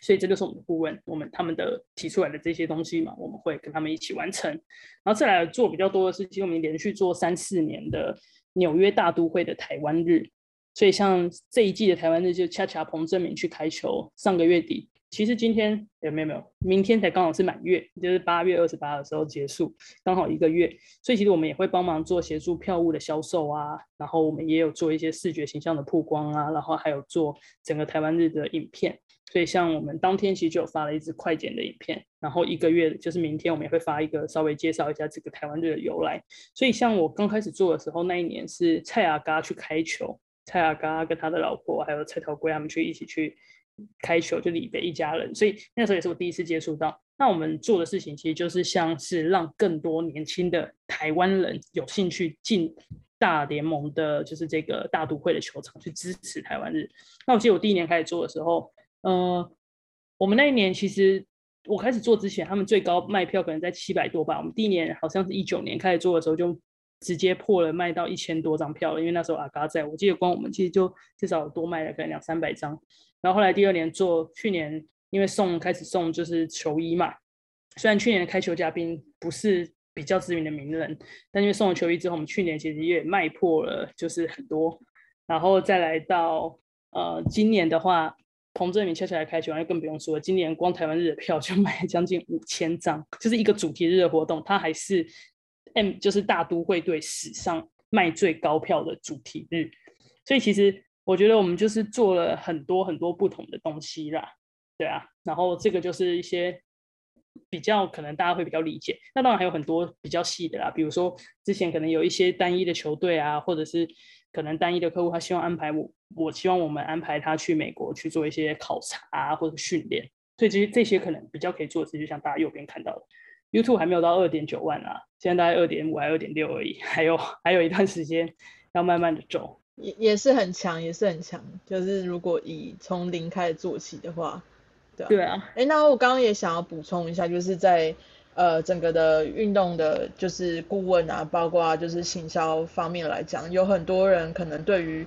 所以这就是我们的顾问，我们他们的提出来的这些东西嘛，我们会跟他们一起完成，然后再来做比较多的事情，我们连续做三四年的纽约大都会的台湾日。所以像这一季的台湾日就恰恰彭政闵去开球，上个月底，其实今天也没有没有，明天才刚好是满月，就是八月二十八的时候结束，刚好一个月。所以其实我们也会帮忙做协助票务的销售啊，然后我们也有做一些视觉形象的曝光啊，然后还有做整个台湾日的影片。所以像我们当天其实就有发了一支快剪的影片，然后一个月就是明天我们也会发一个稍微介绍一下这个台湾日的由来。所以像我刚开始做的时候，那一年是蔡阿嘎去开球。蔡阿嘎跟他的老婆还有蔡桃贵他们去一起去开球，就李北一家人，所以那时候也是我第一次接触到。那我们做的事情其实就是像是让更多年轻的台湾人有兴趣进大联盟的，就是这个大都会的球场去支持台湾日。那我记得我第一年开始做的时候，呃，我们那一年其实我开始做之前，他们最高卖票可能在七百多吧。我们第一年好像是一九年开始做的时候就。直接破了，卖到一千多张票了，因为那时候阿嘎在，我记得光我们其实就至少多卖了可能两三百张。然后后来第二年做，去年因为送开始送就是球衣嘛，虽然去年的开球嘉宾不是比较知名的名人，但因为送了球衣之后，我们去年其实也卖破了，就是很多。然后再来到呃今年的话，彭政闵悄悄来开球，那更不用说了。今年光台湾日的票就卖了将近五千张，就是一个主题日的活动，它还是 M 就是大都会队史上卖最高票的主题日。所以其实我觉得我们就是做了很多很多不同的东西啦，对啊。然后这个就是一些比较可能大家会比较理解。那当然还有很多比较细的啦，比如说之前可能有一些单一的球队啊，或者是。可能单一的客户他希望安排我，我希望我们安排他去美国去做一些考察啊，或者训练，所以这些这些可能比较可以做的，就像大家右边看到的，YouTube 还没有到二点九万啊，现在大概二点五还二点六而已，还有还有一段时间要慢慢的走，也也是很强，也是很强，就是如果以从零开始做起的话，对啊，对啊，哎，那我刚刚也想要补充一下，就是在。呃，整个的运动的，就是顾问啊，包括就是行销方面来讲，有很多人可能对于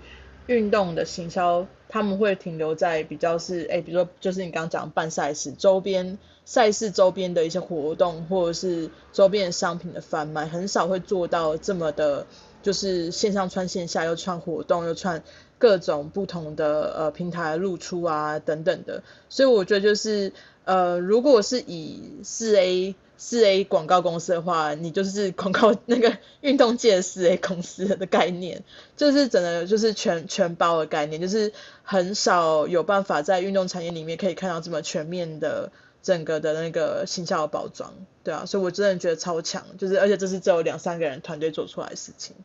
运动的行销，他们会停留在比较是，哎，比如说就是你刚刚讲办赛事周边赛事周边的一些活动，或者是周边商品的贩卖，很少会做到这么的，就是线上串线下又串活动又串各种不同的呃平台露出啊等等的，所以我觉得就是呃，如果是以四 A。四 A 广告公司的话，你就是广告那个运动界四 A 公司的概念，就是整个就是全全包的概念，就是很少有办法在运动产业里面可以看到这么全面的整个的那个形象的包装，对啊，所以我真的觉得超强，就是而且这是只有两三个人团队做出来的事情，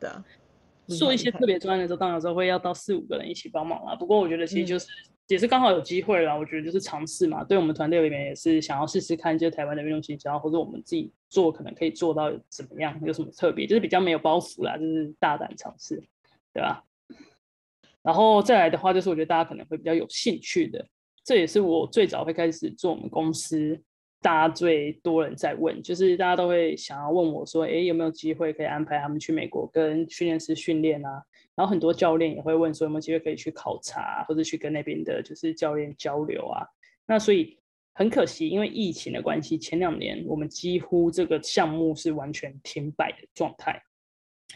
对啊，做一些特别专业的时候，当然有时候会要到四五个人一起帮忙啦，不过我觉得其实就是。嗯也是刚好有机会啦，我觉得就是尝试嘛。对我们团队里面也是想要试试看，就是台湾的运动行销，或者我们自己做可能可以做到怎么样，有什么特别，就是比较没有包袱啦，就是大胆尝试，对吧？然后再来的话，就是我觉得大家可能会比较有兴趣的，这也是我最早会开始做我们公司，大家最多人在问，就是大家都会想要问我说，哎，有没有机会可以安排他们去美国跟训练师训练啊？然后很多教练也会问说有没有机会可以去考察，或者去跟那边的就是教练交流啊。那所以很可惜，因为疫情的关系，前两年我们几乎这个项目是完全停摆的状态。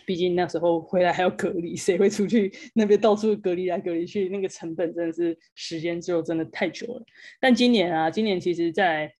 毕竟那时候回来还要隔离，谁会出去那边到处隔离来隔离去？那个成本真的是时间就真的太久了。但今年啊，今年其实在。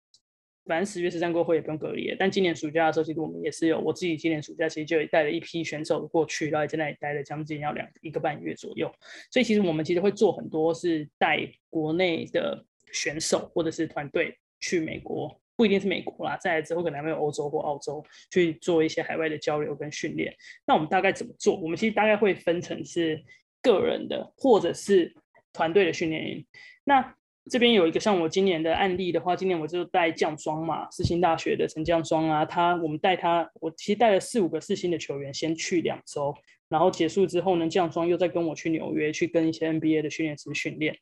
反正十月十三过后也不用隔离了，但今年暑假的时候，其实我们也是有，我自己今年暑假其实就带了一批选手过去，然后在那里待了将近要两一个半月左右。所以其实我们其实会做很多是带国内的选手或者是团队去美国，不一定是美国啦，在之后可能还会有欧洲或澳洲去做一些海外的交流跟训练。那我们大概怎么做？我们其实大概会分成是个人的或者是团队的训练营。那这边有一个像我今年的案例的话，今年我就带降双嘛，四星大学的陈降双啊，他我们带他，我其实带了四五个四星的球员先去两周，然后结束之后呢，降双又再跟我去纽约去跟一些 NBA 的训练师训练。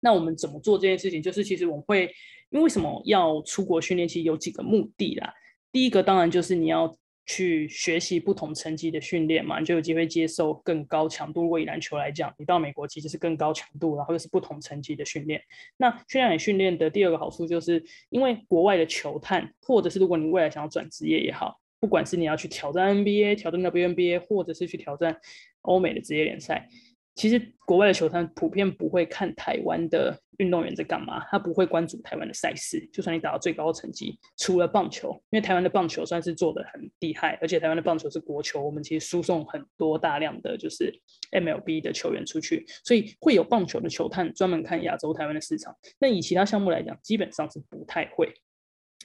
那我们怎么做这件事情？就是其实我们会，因为为什么要出国训练？其实有几个目的啦。第一个当然就是你要。去学习不同层级的训练嘛，你就有机会接受更高强度。如果以篮球来讲，你到美国其实是更高强度，然后又是不同层级的训练。那去那里训练的第二个好处就是，因为国外的球探，或者是如果你未来想要转职业也好，不管是你要去挑战 NBA、挑战 WNBA，或者是去挑战欧美的职业联赛。其实国外的球探普遍不会看台湾的运动员在干嘛，他不会关注台湾的赛事。就算你打到最高的成绩，除了棒球，因为台湾的棒球算是做的很厉害，而且台湾的棒球是国球，我们其实输送很多大量的就是 MLB 的球员出去，所以会有棒球的球探专门看亚洲台湾的市场。但以其他项目来讲，基本上是不太会。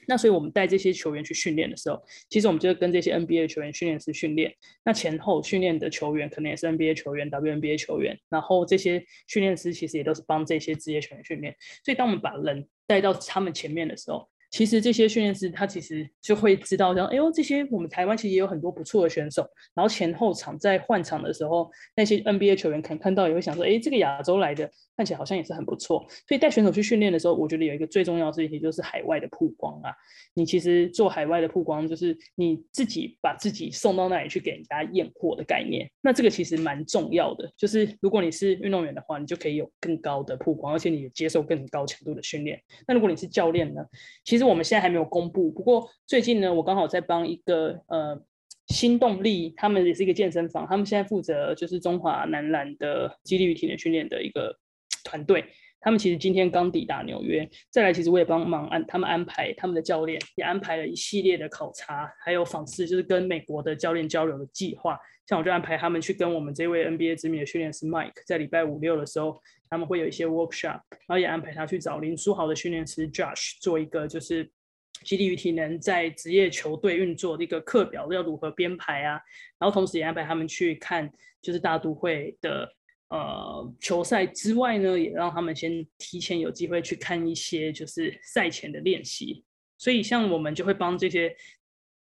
那所以，我们带这些球员去训练的时候，其实我们就跟这些 NBA 球员、训练师训练。那前后训练的球员可能也是 NBA 球员、WNBA 球员，然后这些训练师其实也都是帮这些职业球员训练。所以，当我们把人带到他们前面的时候，其实这些训练师他其实就会知道，说，哎呦，这些我们台湾其实也有很多不错的选手。然后前后场在换场的时候，那些 NBA 球员可能看到也会想说，哎，这个亚洲来的。看起来好像也是很不错，所以带选手去训练的时候，我觉得有一个最重要的事情就是海外的曝光啊。你其实做海外的曝光，就是你自己把自己送到那里去给人家验货的概念。那这个其实蛮重要的，就是如果你是运动员的话，你就可以有更高的曝光，而且你也接受更高强度的训练。那如果你是教练呢？其实我们现在还没有公布，不过最近呢，我刚好在帮一个呃新动力，他们也是一个健身房，他们现在负责就是中华男篮的激励与体能训练的一个。团队。他们其实今天刚抵达纽约，再来其实我也帮忙安他们安排他们的教练，也安排了一系列的考察，还有访视，就是跟美国的教练交流的计划。像我就安排他们去跟我们这位 NBA 知名的训练师 Mike，在礼拜五六的时候，他们会有一些 workshop，然后也安排他去找林书豪的训练师 Josh 做一个就是激励与体能在职业球队运作的一个课表要如何编排啊，然后同时也安排他们去看就是大都会的。呃，球赛之外呢，也让他们先提前有机会去看一些就是赛前的练习。所以像我们就会帮这些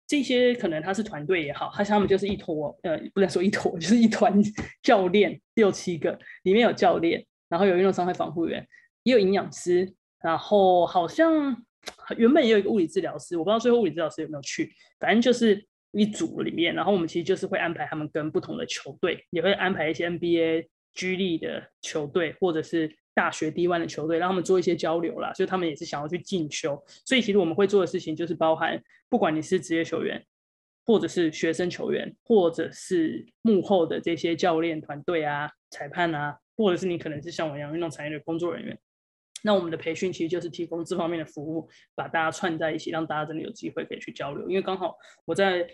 这些可能他是团队也好，他他们就是一坨呃，不能说一坨，就是一团教练六七个，里面有教练，然后有运动伤害防护员，也有营养师，然后好像原本也有一个物理治疗师，我不知道最后物理治疗师有没有去，反正就是一组里面，然后我们其实就是会安排他们跟不同的球队，也会安排一些 NBA。居力的球队，或者是大学 D1 的球队，让他们做一些交流啦。所以他们也是想要去进修，所以其实我们会做的事情就是包含，不管你是职业球员，或者是学生球员，或者是幕后的这些教练团队啊、裁判啊，或者是你可能是像我一样运动产业的工作人员，那我们的培训其实就是提供这方面的服务，把大家串在一起，让大家真的有机会可以去交流。因为刚好我在。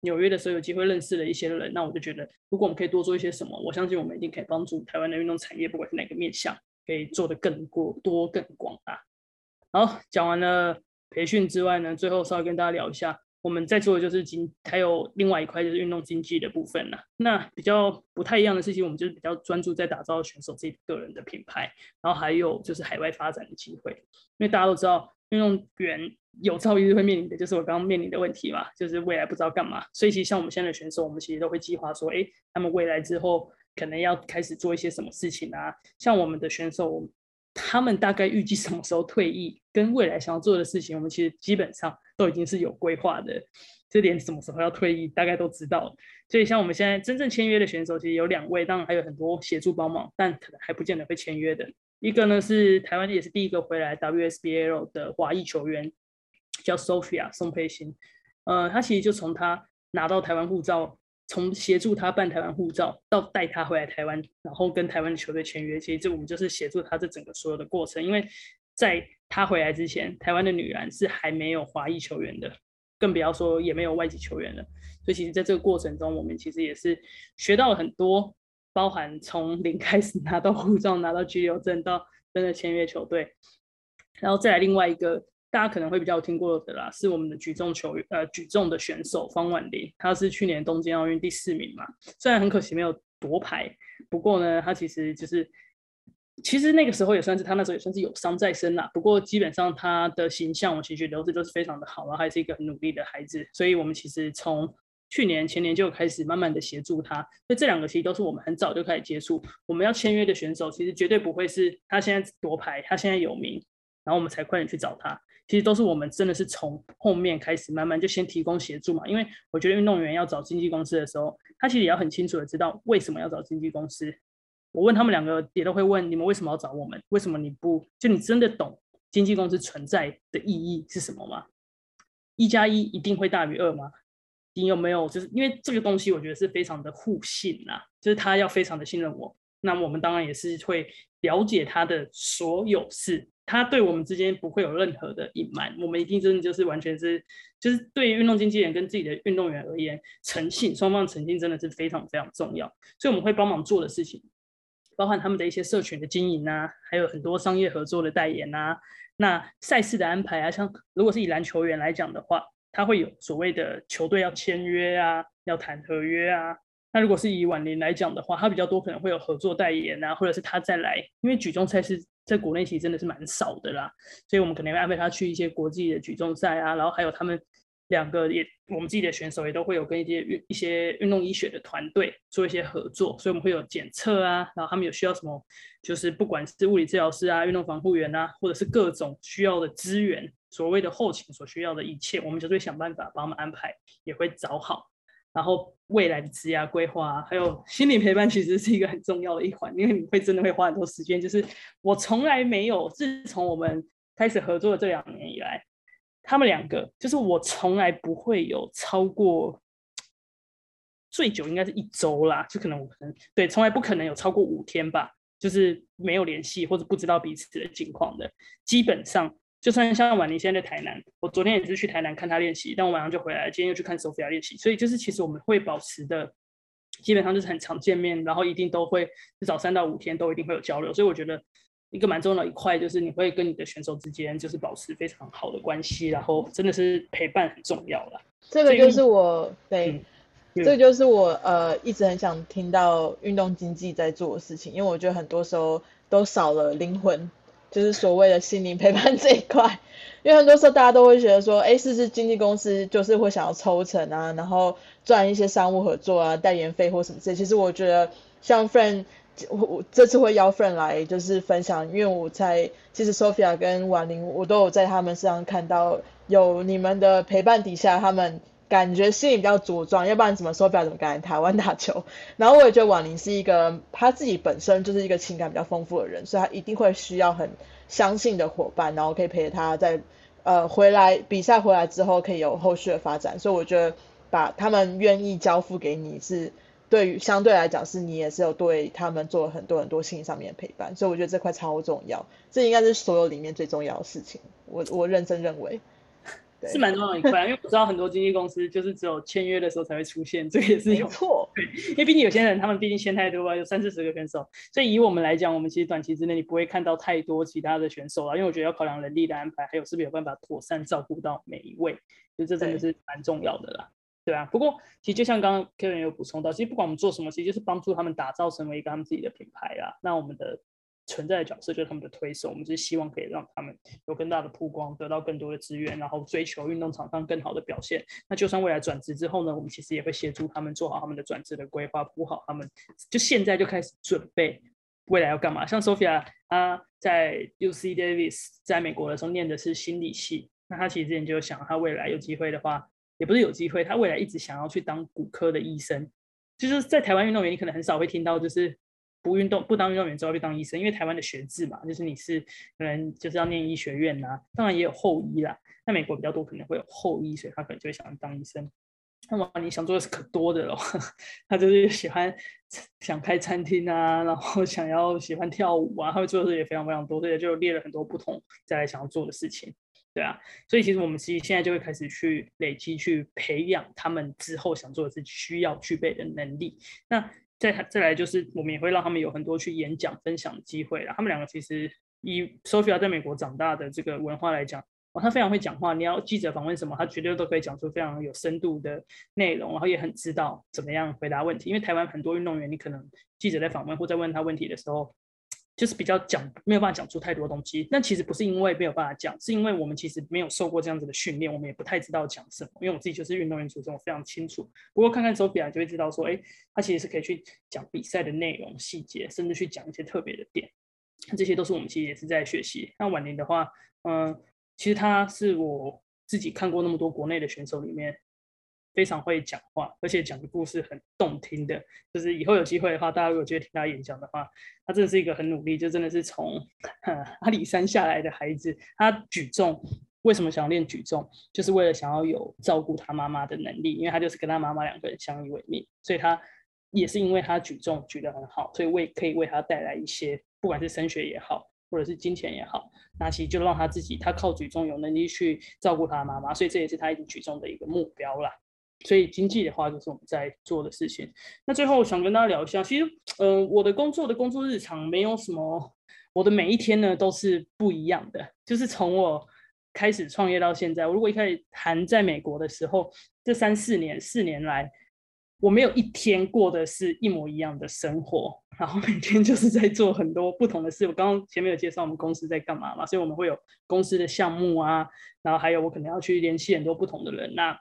纽约的时候有机会认识了一些人，那我就觉得，如果我们可以多做一些什么，我相信我们一定可以帮助台湾的运动产业，不管是哪个面向，可以做得更过多、更广大。好，讲完了培训之外呢，最后稍微跟大家聊一下，我们在做的就是经，还有另外一块就是运动经济的部分了。那比较不太一样的事情，我们就是比较专注在打造选手自己个人的品牌，然后还有就是海外发展的机会，因为大家都知道。运动员有朝一日会面临的就是我刚刚面临的问题嘛，就是未来不知道干嘛。所以其实像我们现在的选手，我们其实都会计划说，哎，他们未来之后可能要开始做一些什么事情啊。像我们的选手，他们大概预计什么时候退役，跟未来想要做的事情，我们其实基本上都已经是有规划的。这点什么时候要退役，大概都知道。所以像我们现在真正签约的选手，其实有两位，当然还有很多协助帮忙，但可能还不见得会签约的。一个呢是台湾也是第一个回来 WSBL 的华裔球员，叫 Sophia 宋佩欣。呃，他其实就从他拿到台湾护照，从协助他办台湾护照，到带他回来台湾，然后跟台湾的球队签约，其实这我们就是协助他这整个所有的过程。因为在他回来之前，台湾的女篮是还没有华裔球员的，更不要说也没有外籍球员了。所以其实在这个过程中，我们其实也是学到了很多。包含从零开始拿到护照，拿到居留证，到真的签约球队，然后再来另外一个大家可能会比较听过的啦，是我们的举重球员，呃，举重的选手方婉玲，他是去年东京奥运第四名嘛，虽然很可惜没有夺牌，不过呢，他其实就是其实那个时候也算是他那时候也算是有伤在身啦，不过基本上他的形象我其实留着都是非常的好，然后还是一个很努力的孩子，所以我们其实从去年前年就开始慢慢的协助他，所以这两个其实都是我们很早就开始接触。我们要签约的选手，其实绝对不会是他现在夺牌，他现在有名，然后我们才快点去找他。其实都是我们真的是从后面开始慢慢就先提供协助嘛。因为我觉得运动员要找经纪公司的时候，他其实也要很清楚的知道为什么要找经纪公司。我问他们两个也都会问，你们为什么要找我们？为什么你不就你真的懂经纪公司存在的意义是什么吗？一加一一定会大于二吗？你有没有就是因为这个东西，我觉得是非常的互信呐，就是他要非常的信任我，那我们当然也是会了解他的所有事，他对我们之间不会有任何的隐瞒，我们一定真的就是完全是，就是对于运动经纪人跟自己的运动员而言，诚信，双方诚信真的是非常非常重要，所以我们会帮忙做的事情，包含他们的一些社群的经营啊，还有很多商业合作的代言啊，那赛事的安排啊，像如果是以篮球员来讲的话。他会有所谓的球队要签约啊，要谈合约啊。那如果是以婉玲来讲的话，他比较多可能会有合作代言啊，或者是他再来，因为举重赛事在国内其实真的是蛮少的啦，所以我们可能会安排他去一些国际的举重赛啊，然后还有他们两个也，我们自己的选手也都会有跟一些运一些运动医学的团队做一些合作，所以我们会有检测啊，然后他们有需要什么，就是不管是物理治疗师啊、运动防护员啊，或者是各种需要的资源。所谓的后勤所需要的一切，我们就会想办法帮他们安排，也会找好。然后未来的职业规划，还有心理陪伴，其实是一个很重要的一环，因为你会真的会花很多时间。就是我从来没有，自从我们开始合作的这两年以来，他们两个就是我从来不会有超过最久应该是一周啦，就可能我可能对，从来不可能有超过五天吧。就是没有联系或者不知道彼此的情况的，基本上就算像婉玲现在在台南，我昨天也是去台南看她练习，但我晚上就回来，今天又去看 Sophia 练习，所以就是其实我们会保持的，基本上就是很常见面，然后一定都会至少三到五天都一定会有交流，所以我觉得一个蛮重要的一块就是你会跟你的选手之间就是保持非常好的关系，然后真的是陪伴很重要了。这个就是我对。嗯这就是我呃一直很想听到运动经济在做的事情，因为我觉得很多时候都少了灵魂，就是所谓的心灵陪伴这一块。因为很多时候大家都会觉得说，哎，是不是经纪公司就是会想要抽成啊，然后赚一些商务合作啊、代言费或什么之类。其实我觉得像 friend，我我这次会邀 friend 来就是分享，因为我在其实 Sophia 跟婉玲，我都有在他们身上看到有你们的陪伴底下，他们。感觉心里比较茁壮，要不然怎么说不要怎么敢来台湾打球？然后我也觉得婉玲是一个他自己本身就是一个情感比较丰富的人，所以他一定会需要很相信的伙伴，然后可以陪着他在呃回来比赛回来之后可以有后续的发展。所以我觉得把他们愿意交付给你是对于相对来讲是你也是有对他们做了很多很多心理上面的陪伴，所以我觉得这块超重要，这应该是所有里面最重要的事情。我我认真认为。是蛮重要的一块，因为我知道很多经纪公司就是只有签约的时候才会出现，这个也是有错。对，因为毕竟有些人他们毕竟签太多了，有三四十个选手，所以以我们来讲，我们其实短期之内你不会看到太多其他的选手了，因为我觉得要考量人力的安排，还有是不是有办法妥善照顾到每一位，就这真的是蛮重要的啦，对啊。不过其实就像刚刚 Kevin 有补充到，其实不管我们做什么，其实就是帮助他们打造成为一个他们自己的品牌啦。那我们的。存在的角色就是他们的推手，我们就是希望可以让他们有更大的曝光，得到更多的资源，然后追求运动场上更好的表现。那就算未来转职之后呢，我们其实也会协助他们做好他们的转职的规划，铺好他们就现在就开始准备未来要干嘛。像 Sophia，她在 UC Davis 在美国的时候念的是心理系，那她其实之前就想，她未来有机会的话，也不是有机会，她未来一直想要去当骨科的医生。就是在台湾运动员，你可能很少会听到，就是。不运动不当运动员之后去当医生，因为台湾的学制嘛，就是你是可能就是要念医学院呐、啊，当然也有后医啦。那美国比较多，可能会有后医，所以他可能就会想当医生。那么你想做的是可多的咯，他就是喜欢想开餐厅啊，然后想要喜欢跳舞啊，他会做的事也非常非常多，所以就列了很多不同再来想要做的事情，对啊。所以其实我们其实现在就会开始去累积去培养他们之后想做的事需要具备的能力。那再再来就是，我们也会让他们有很多去演讲、分享的机会啦。他们两个其实以 Sophia 在美国长大的这个文化来讲，哦，他非常会讲话。你要记者访问什么，他绝对都可以讲出非常有深度的内容，然后也很知道怎么样回答问题。因为台湾很多运动员，你可能记者在访问或在问他问题的时候，就是比较讲没有办法讲出太多东西，但其实不是因为没有办法讲，是因为我们其实没有受过这样子的训练，我们也不太知道讲什么。因为我自己就是运动员出身，我非常清楚。不过看看 Sophia 就会知道说，哎，他其实是可以去讲比赛的内容细节，甚至去讲一些特别的点。这些都是我们其实也是在学习。那婉玲的话，嗯，其实他是我自己看过那么多国内的选手里面。非常会讲话，而且讲的故事很动听的。就是以后有机会的话，大家如果觉得听他演讲的话，他真的是一个很努力，就真的是从阿里山下来的孩子。他举重为什么想要练举重，就是为了想要有照顾他妈妈的能力，因为他就是跟他妈妈两个人相依为命。所以他也是因为他举重举得很好，所以为可以为他带来一些，不管是升学也好，或者是金钱也好，那其实就让他自己他靠举重有能力去照顾他妈妈，所以这也是他一直举重的一个目标啦。所以经济的话，就是我们在做的事情。那最后想跟大家聊一下，其实，嗯、呃，我的工作的工作日常没有什么，我的每一天呢都是不一样的。就是从我开始创业到现在，我如果一开始谈在美国的时候，这三四年四年来，我没有一天过的是一模一样的生活，然后每天就是在做很多不同的事。我刚刚前面有介绍我们公司在干嘛嘛，所以我们会有公司的项目啊，然后还有我可能要去联系很多不同的人那。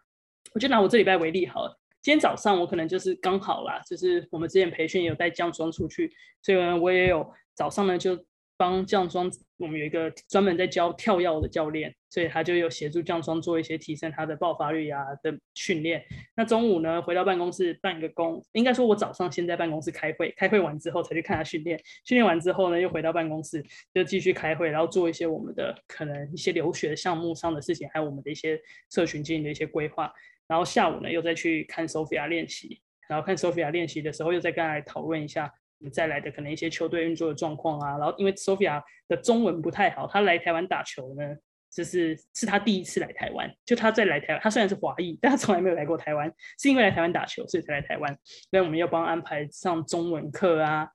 我就拿我这礼拜为例好了，今天早上我可能就是刚好啦，就是我们之前培训有带降霜出去，所以呢我也有早上呢就帮降霜，我们有一个专门在教跳跃的教练，所以他就有协助降霜做一些提升他的爆发力啊的训练。那中午呢回到办公室办个工，应该说我早上先在办公室开会，开会完之后才去看他训练，训练完之后呢又回到办公室就继续开会，然后做一些我们的可能一些留学项目上的事情，还有我们的一些社群经营的一些规划。然后下午呢，又再去看 Sophia 练习，然后看 Sophia 练习的时候，又再跟他讨论一下再来的可能一些球队运作的状况啊。然后因为 Sophia 的中文不太好，她来台湾打球呢，就是是她第一次来台湾。就她在来台湾，她虽然是华裔，但她从来没有来过台湾，是因为来台湾打球，所以才来台湾。所以我们要帮安排上中文课啊。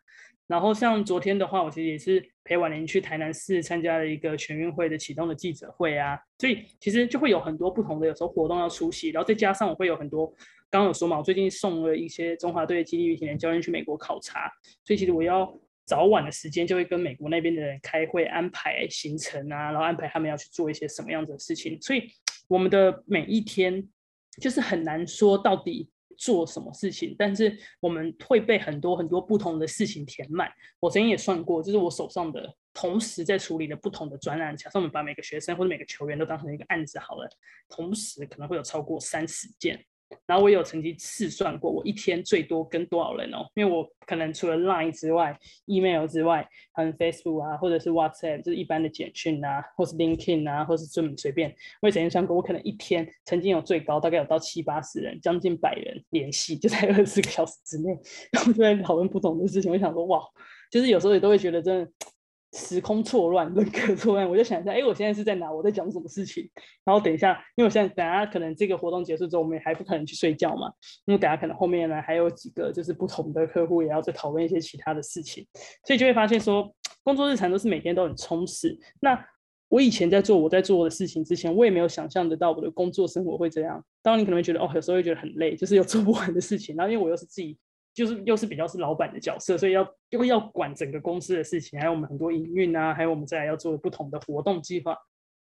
然后像昨天的话，我其实也是陪婉玲去台南市参加了一个全运会的启动的记者会啊，所以其实就会有很多不同的有时候活动要出席，然后再加上我会有很多，刚刚有说嘛，我最近送了一些中华队的基地与体能教练去美国考察，所以其实我要早晚的时间就会跟美国那边的人开会安排行程啊，然后安排他们要去做一些什么样子的事情，所以我们的每一天就是很难说到底。做什么事情，但是我们会被很多很多不同的事情填满。我曾经也算过，就是我手上的同时在处理的不同的专案，假设我们把每个学生或者每个球员都当成一个案子好了，同时可能会有超过三十件。然后我有曾经试算过，我一天最多跟多少人哦？因为我可能除了 Line 之外，email 之外，还有 Facebook 啊，或者是 WhatsApp，就是一般的简讯啊，或是 LinkedIn 啊，或是这么随便。我也曾经算过，我可能一天曾经有最高大概有到七八十人，将近百人联系，就在二十四个小时之内，然后就在讨论不同的事情。我想说，哇，就是有时候也都会觉得真的。时空错乱，人格错乱，我就想一下，哎，我现在是在哪？我在讲什么事情？然后等一下，因为我现在等下可能这个活动结束之后，我们还不可能去睡觉嘛。因为等下可能后面呢还有几个就是不同的客户也要再讨论一些其他的事情，所以就会发现说，工作日常都是每天都很充实。那我以前在做我在做的事情之前，我也没有想象得到我的工作生活会这样。当你可能会觉得，哦，有时候会觉得很累，就是有做不完的事情。然后因为我又是自己。就是又是比较是老板的角色，所以要又要管整个公司的事情，还有我们很多营运啊，还有我们再来要做不同的活动计划，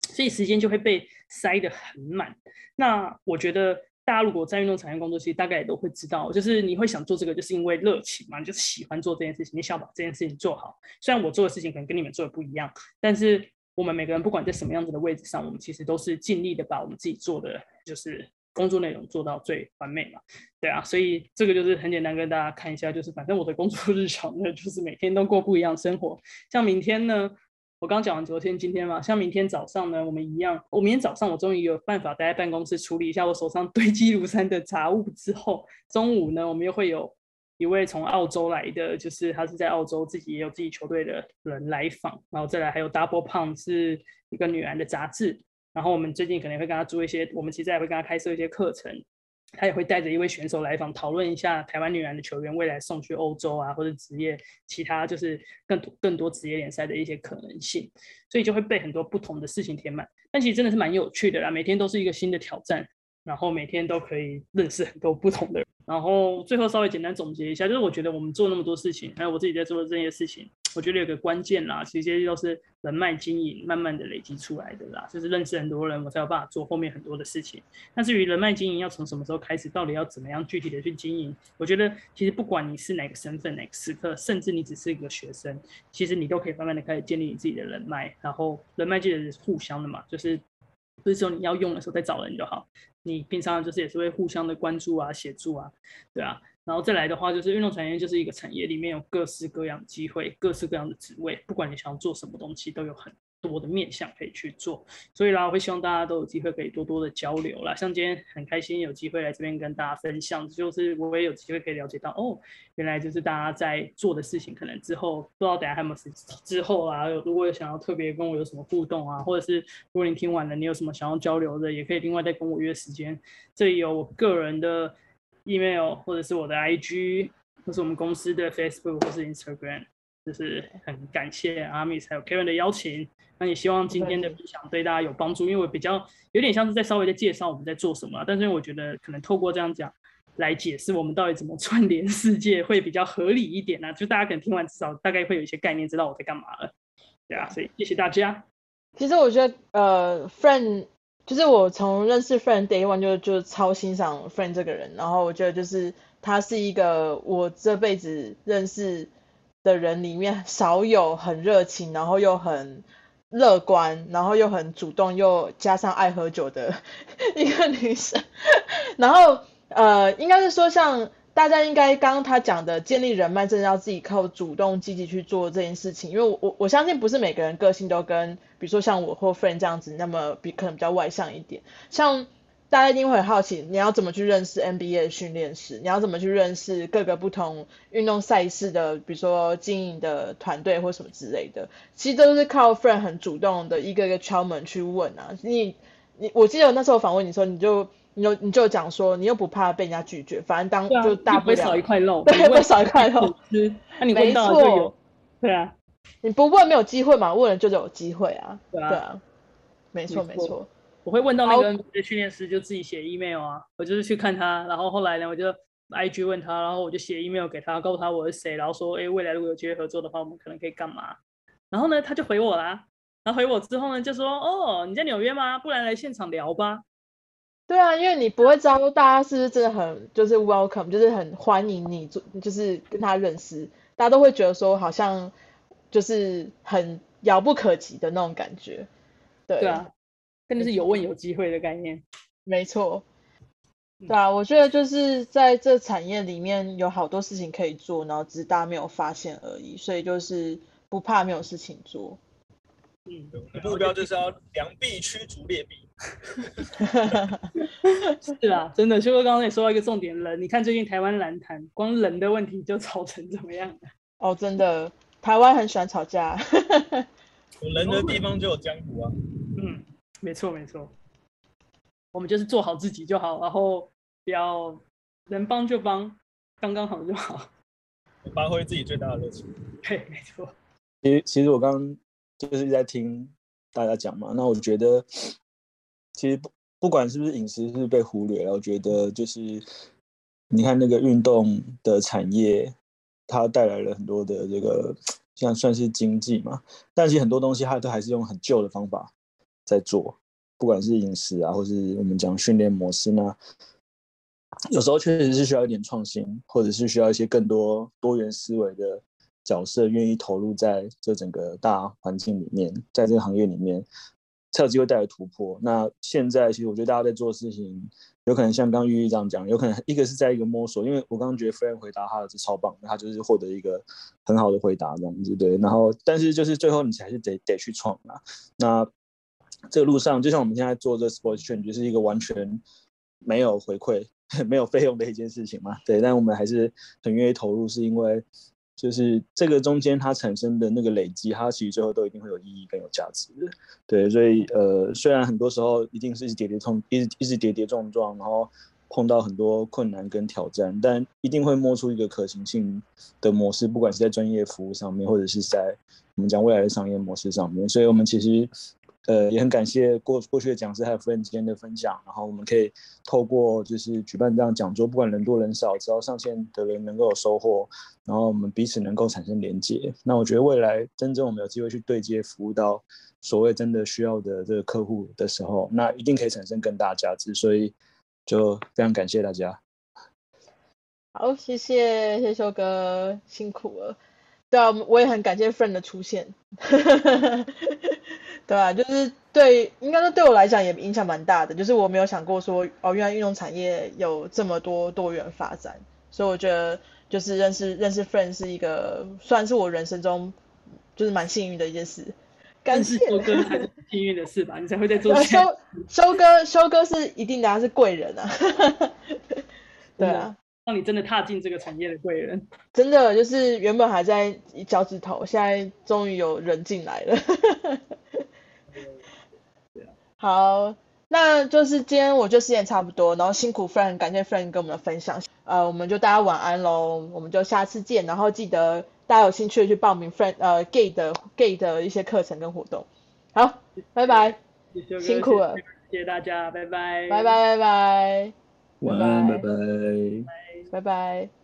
所以时间就会被塞得很满。那我觉得大家如果在运动产业工作，其实大概也都会知道，就是你会想做这个，就是因为热情嘛，就是喜欢做这件事情，你想把这件事情做好。虽然我做的事情可能跟你们做的不一样，但是我们每个人不管在什么样子的位置上，我们其实都是尽力的把我们自己做的就是。工作内容做到最完美嘛？对啊，所以这个就是很简单跟大家看一下，就是反正我的工作 日常呢，就是每天都过不一样生活。像明天呢，我刚讲完昨天、今天嘛，像明天早上呢，我们一样，我明天早上我终于有办法待在办公室处理一下我手上 堆积如山的杂物之后，中午呢，我们又会有一位从澳洲来的，就是他是在澳洲自己也有自己球队的人来访，然后再来还有 Double Pump 是一个女篮的杂志。然后我们最近可能会跟他做一些，我们其实也会跟他开设一些课程，他也会带着一位选手来访，讨论一下台湾女篮的球员未来送去欧洲啊，或者职业其他就是更多更多职业联赛的一些可能性，所以就会被很多不同的事情填满，但其实真的是蛮有趣的啦，每天都是一个新的挑战，然后每天都可以认识很多不同的人，然后最后稍微简单总结一下，就是我觉得我们做那么多事情，还有我自己在做的这些事情。我觉得有个关键啦，其实这些都是人脉经营慢慢的累积出来的啦，就是认识很多人，我才有办法做后面很多的事情。那至于人脉经营要从什么时候开始，到底要怎么样具体的去经营，我觉得其实不管你是哪个身份、哪个时刻，甚至你只是一个学生，其实你都可以慢慢的开始建立你自己的人脉。然后人脉记得是互相的嘛，就是不是说你要用的时候再找人就好，你平常就是也是会互相的关注啊、协助啊，对啊。然后再来的话，就是运动产业就是一个产业，里面有各式各样的机会，各式各样的职位，不管你想要做什么东西，都有很多的面向可以去做。所以啦，我会希望大家都有机会可以多多的交流啦。像今天很开心有机会来这边跟大家分享，就是我也有机会可以了解到，哦，原来就是大家在做的事情，可能之后不知道等下还有没有时之后啊，如果有想要特别跟我有什么互动啊，或者是如果你听完了，你有什么想要交流的，也可以另外再跟我约时间。这里有我个人的。Email 或者是我的 IG，或是我们公司的 Facebook 或是 Instagram，就是很感谢阿密还有 Karen 的邀请。那也希望今天的分享对大家有帮助，因为我比较有点像是在稍微的介绍我们在做什么，但是我觉得可能透过这样讲来解释我们到底怎么串联世界会比较合理一点啊，就大家可能听完至少大概会有一些概念，知道我在干嘛了。对啊，所以谢谢大家。其实我觉得呃，Friend。就是我从认识 Friend Day One 就就超欣赏 Friend 这个人，然后我觉得就是他是一个我这辈子认识的人里面少有很热情，然后又很乐观，然后又很主动，又加上爱喝酒的 一个女生。然后呃，应该是说像。大家应该刚刚他讲的建立人脉，真的要自己靠主动积极去做这件事情，因为我我相信不是每个人个性都跟，比如说像我或 Friend 这样子，那么比可能比较外向一点。像大家一定会很好奇，你要怎么去认识 NBA 的训练师？你要怎么去认识各个不同运动赛事的，比如说经营的团队或什么之类的？其实都是靠 friend 很主动的一个一个敲门去问啊。你你，我记得那时候访问你的时候，你就你就你就讲说，你又不怕被人家拒绝，反正当、啊、就大不了不会少一块肉，对，不会少一块肉。那你问到就有，对啊，你不问没有机会嘛，问了就有机会啊，对啊，对啊，没错没错。我会问到那个训练师，就自己写 email 啊，我就是去看他，然后后来呢，我就 IG 问他，然后我就写 email 给他，告诉他我是谁，然后说，哎，未来如果有机会合作的话，我们可能可以干嘛？然后呢，他就回我啦，然后回我之后呢，就说，哦，你在纽约吗？不然来现场聊吧。对啊，因为你不会知道大家是不是真的很就是 welcome，就是很欢迎你，就就是跟他认识，大家都会觉得说好像就是很遥不可及的那种感觉。对，对啊。真的是有问有机会的概念，没错，对啊，我觉得就是在这产业里面有好多事情可以做，然后只是大家没有发现而已，所以就是不怕没有事情做。嗯，目标就是要良币驱逐劣币。是啊，真的，修哥刚刚也说到一个重点，人，你看最近台湾篮坛光人的问题就吵成怎么样？哦，真的，台湾很喜欢吵架。有人的地方就有江湖啊。嗯。没错没错，我们就是做好自己就好，然后不要能帮就帮，刚刚好就好，发挥自己最大的乐趣。对，没错。其实其实我刚刚就是在听大家讲嘛，那我觉得其实不不管是不是饮食是被忽略了，我觉得就是你看那个运动的产业，它带来了很多的这个像算是经济嘛，但其实很多东西它都还是用很旧的方法。在做，不管是饮食啊，或是我们讲训练模式呢，有时候确实是需要一点创新，或者是需要一些更多多元思维的角色，愿意投入在这整个大环境里面，在这个行业里面才有机会带来突破。那现在其实我觉得大家在做事情，有可能像刚玉玉这样讲，有可能一个是在一个摸索，因为我刚刚觉得 Frank 回答他的是超棒，他就是获得一个很好的回答这样子，对。然后但是就是最后你还是得得去创啊，那。这个路上，就像我们现在做这 Sports Change，就是一个完全没有回馈、没有费用的一件事情嘛。对，但我们还是很愿意投入，是因为就是这个中间它产生的那个累积，它其实最后都一定会有意义跟有价值的。对，所以呃，虽然很多时候一定是跌跌撞，一直一直跌跌撞撞，然后碰到很多困难跟挑战，但一定会摸出一个可行性的模式，不管是在专业服务上面，或者是在我们讲未来的商业模式上面。所以我们其实。呃，也很感谢过过去的讲师还有 Fran 之间的分享，然后我们可以透过就是举办这样讲座，不管人多人少，只要上线的人能够有收获，然后我们彼此能够产生连接。那我觉得未来真正我们有机会去对接服务到所谓真的需要的这个客户的时候，那一定可以产生更大价值。所以就非常感谢大家。好，谢谢谢修哥辛苦了。对啊，我也很感谢 friend 的出现。对啊，就是对，应该说对我来讲也影响蛮大的。就是我没有想过说，哦，原来运动产业有这么多多元发展，所以我觉得就是认识认识 friend 是一个算是我人生中就是蛮幸运的一件事。感谢修哥还是 幸运的事吧？你才会在做。修修哥修哥是一定的，他是贵人啊。对啊，让你真的踏进这个产业的贵人。真的就是原本还在脚趾头，现在终于有人进来了。好，那就是今天我就时间差不多，然后辛苦 friend，感谢 friend 跟我们的分享，呃，我们就大家晚安喽，我们就下次见，然后记得大家有兴趣的去报名 Fran 呃 Gay 的 Gay 的一些课程跟活动，好，拜拜，辛苦了，谢谢大家，拜拜，拜拜拜拜，晚安，拜拜，拜拜。拜拜。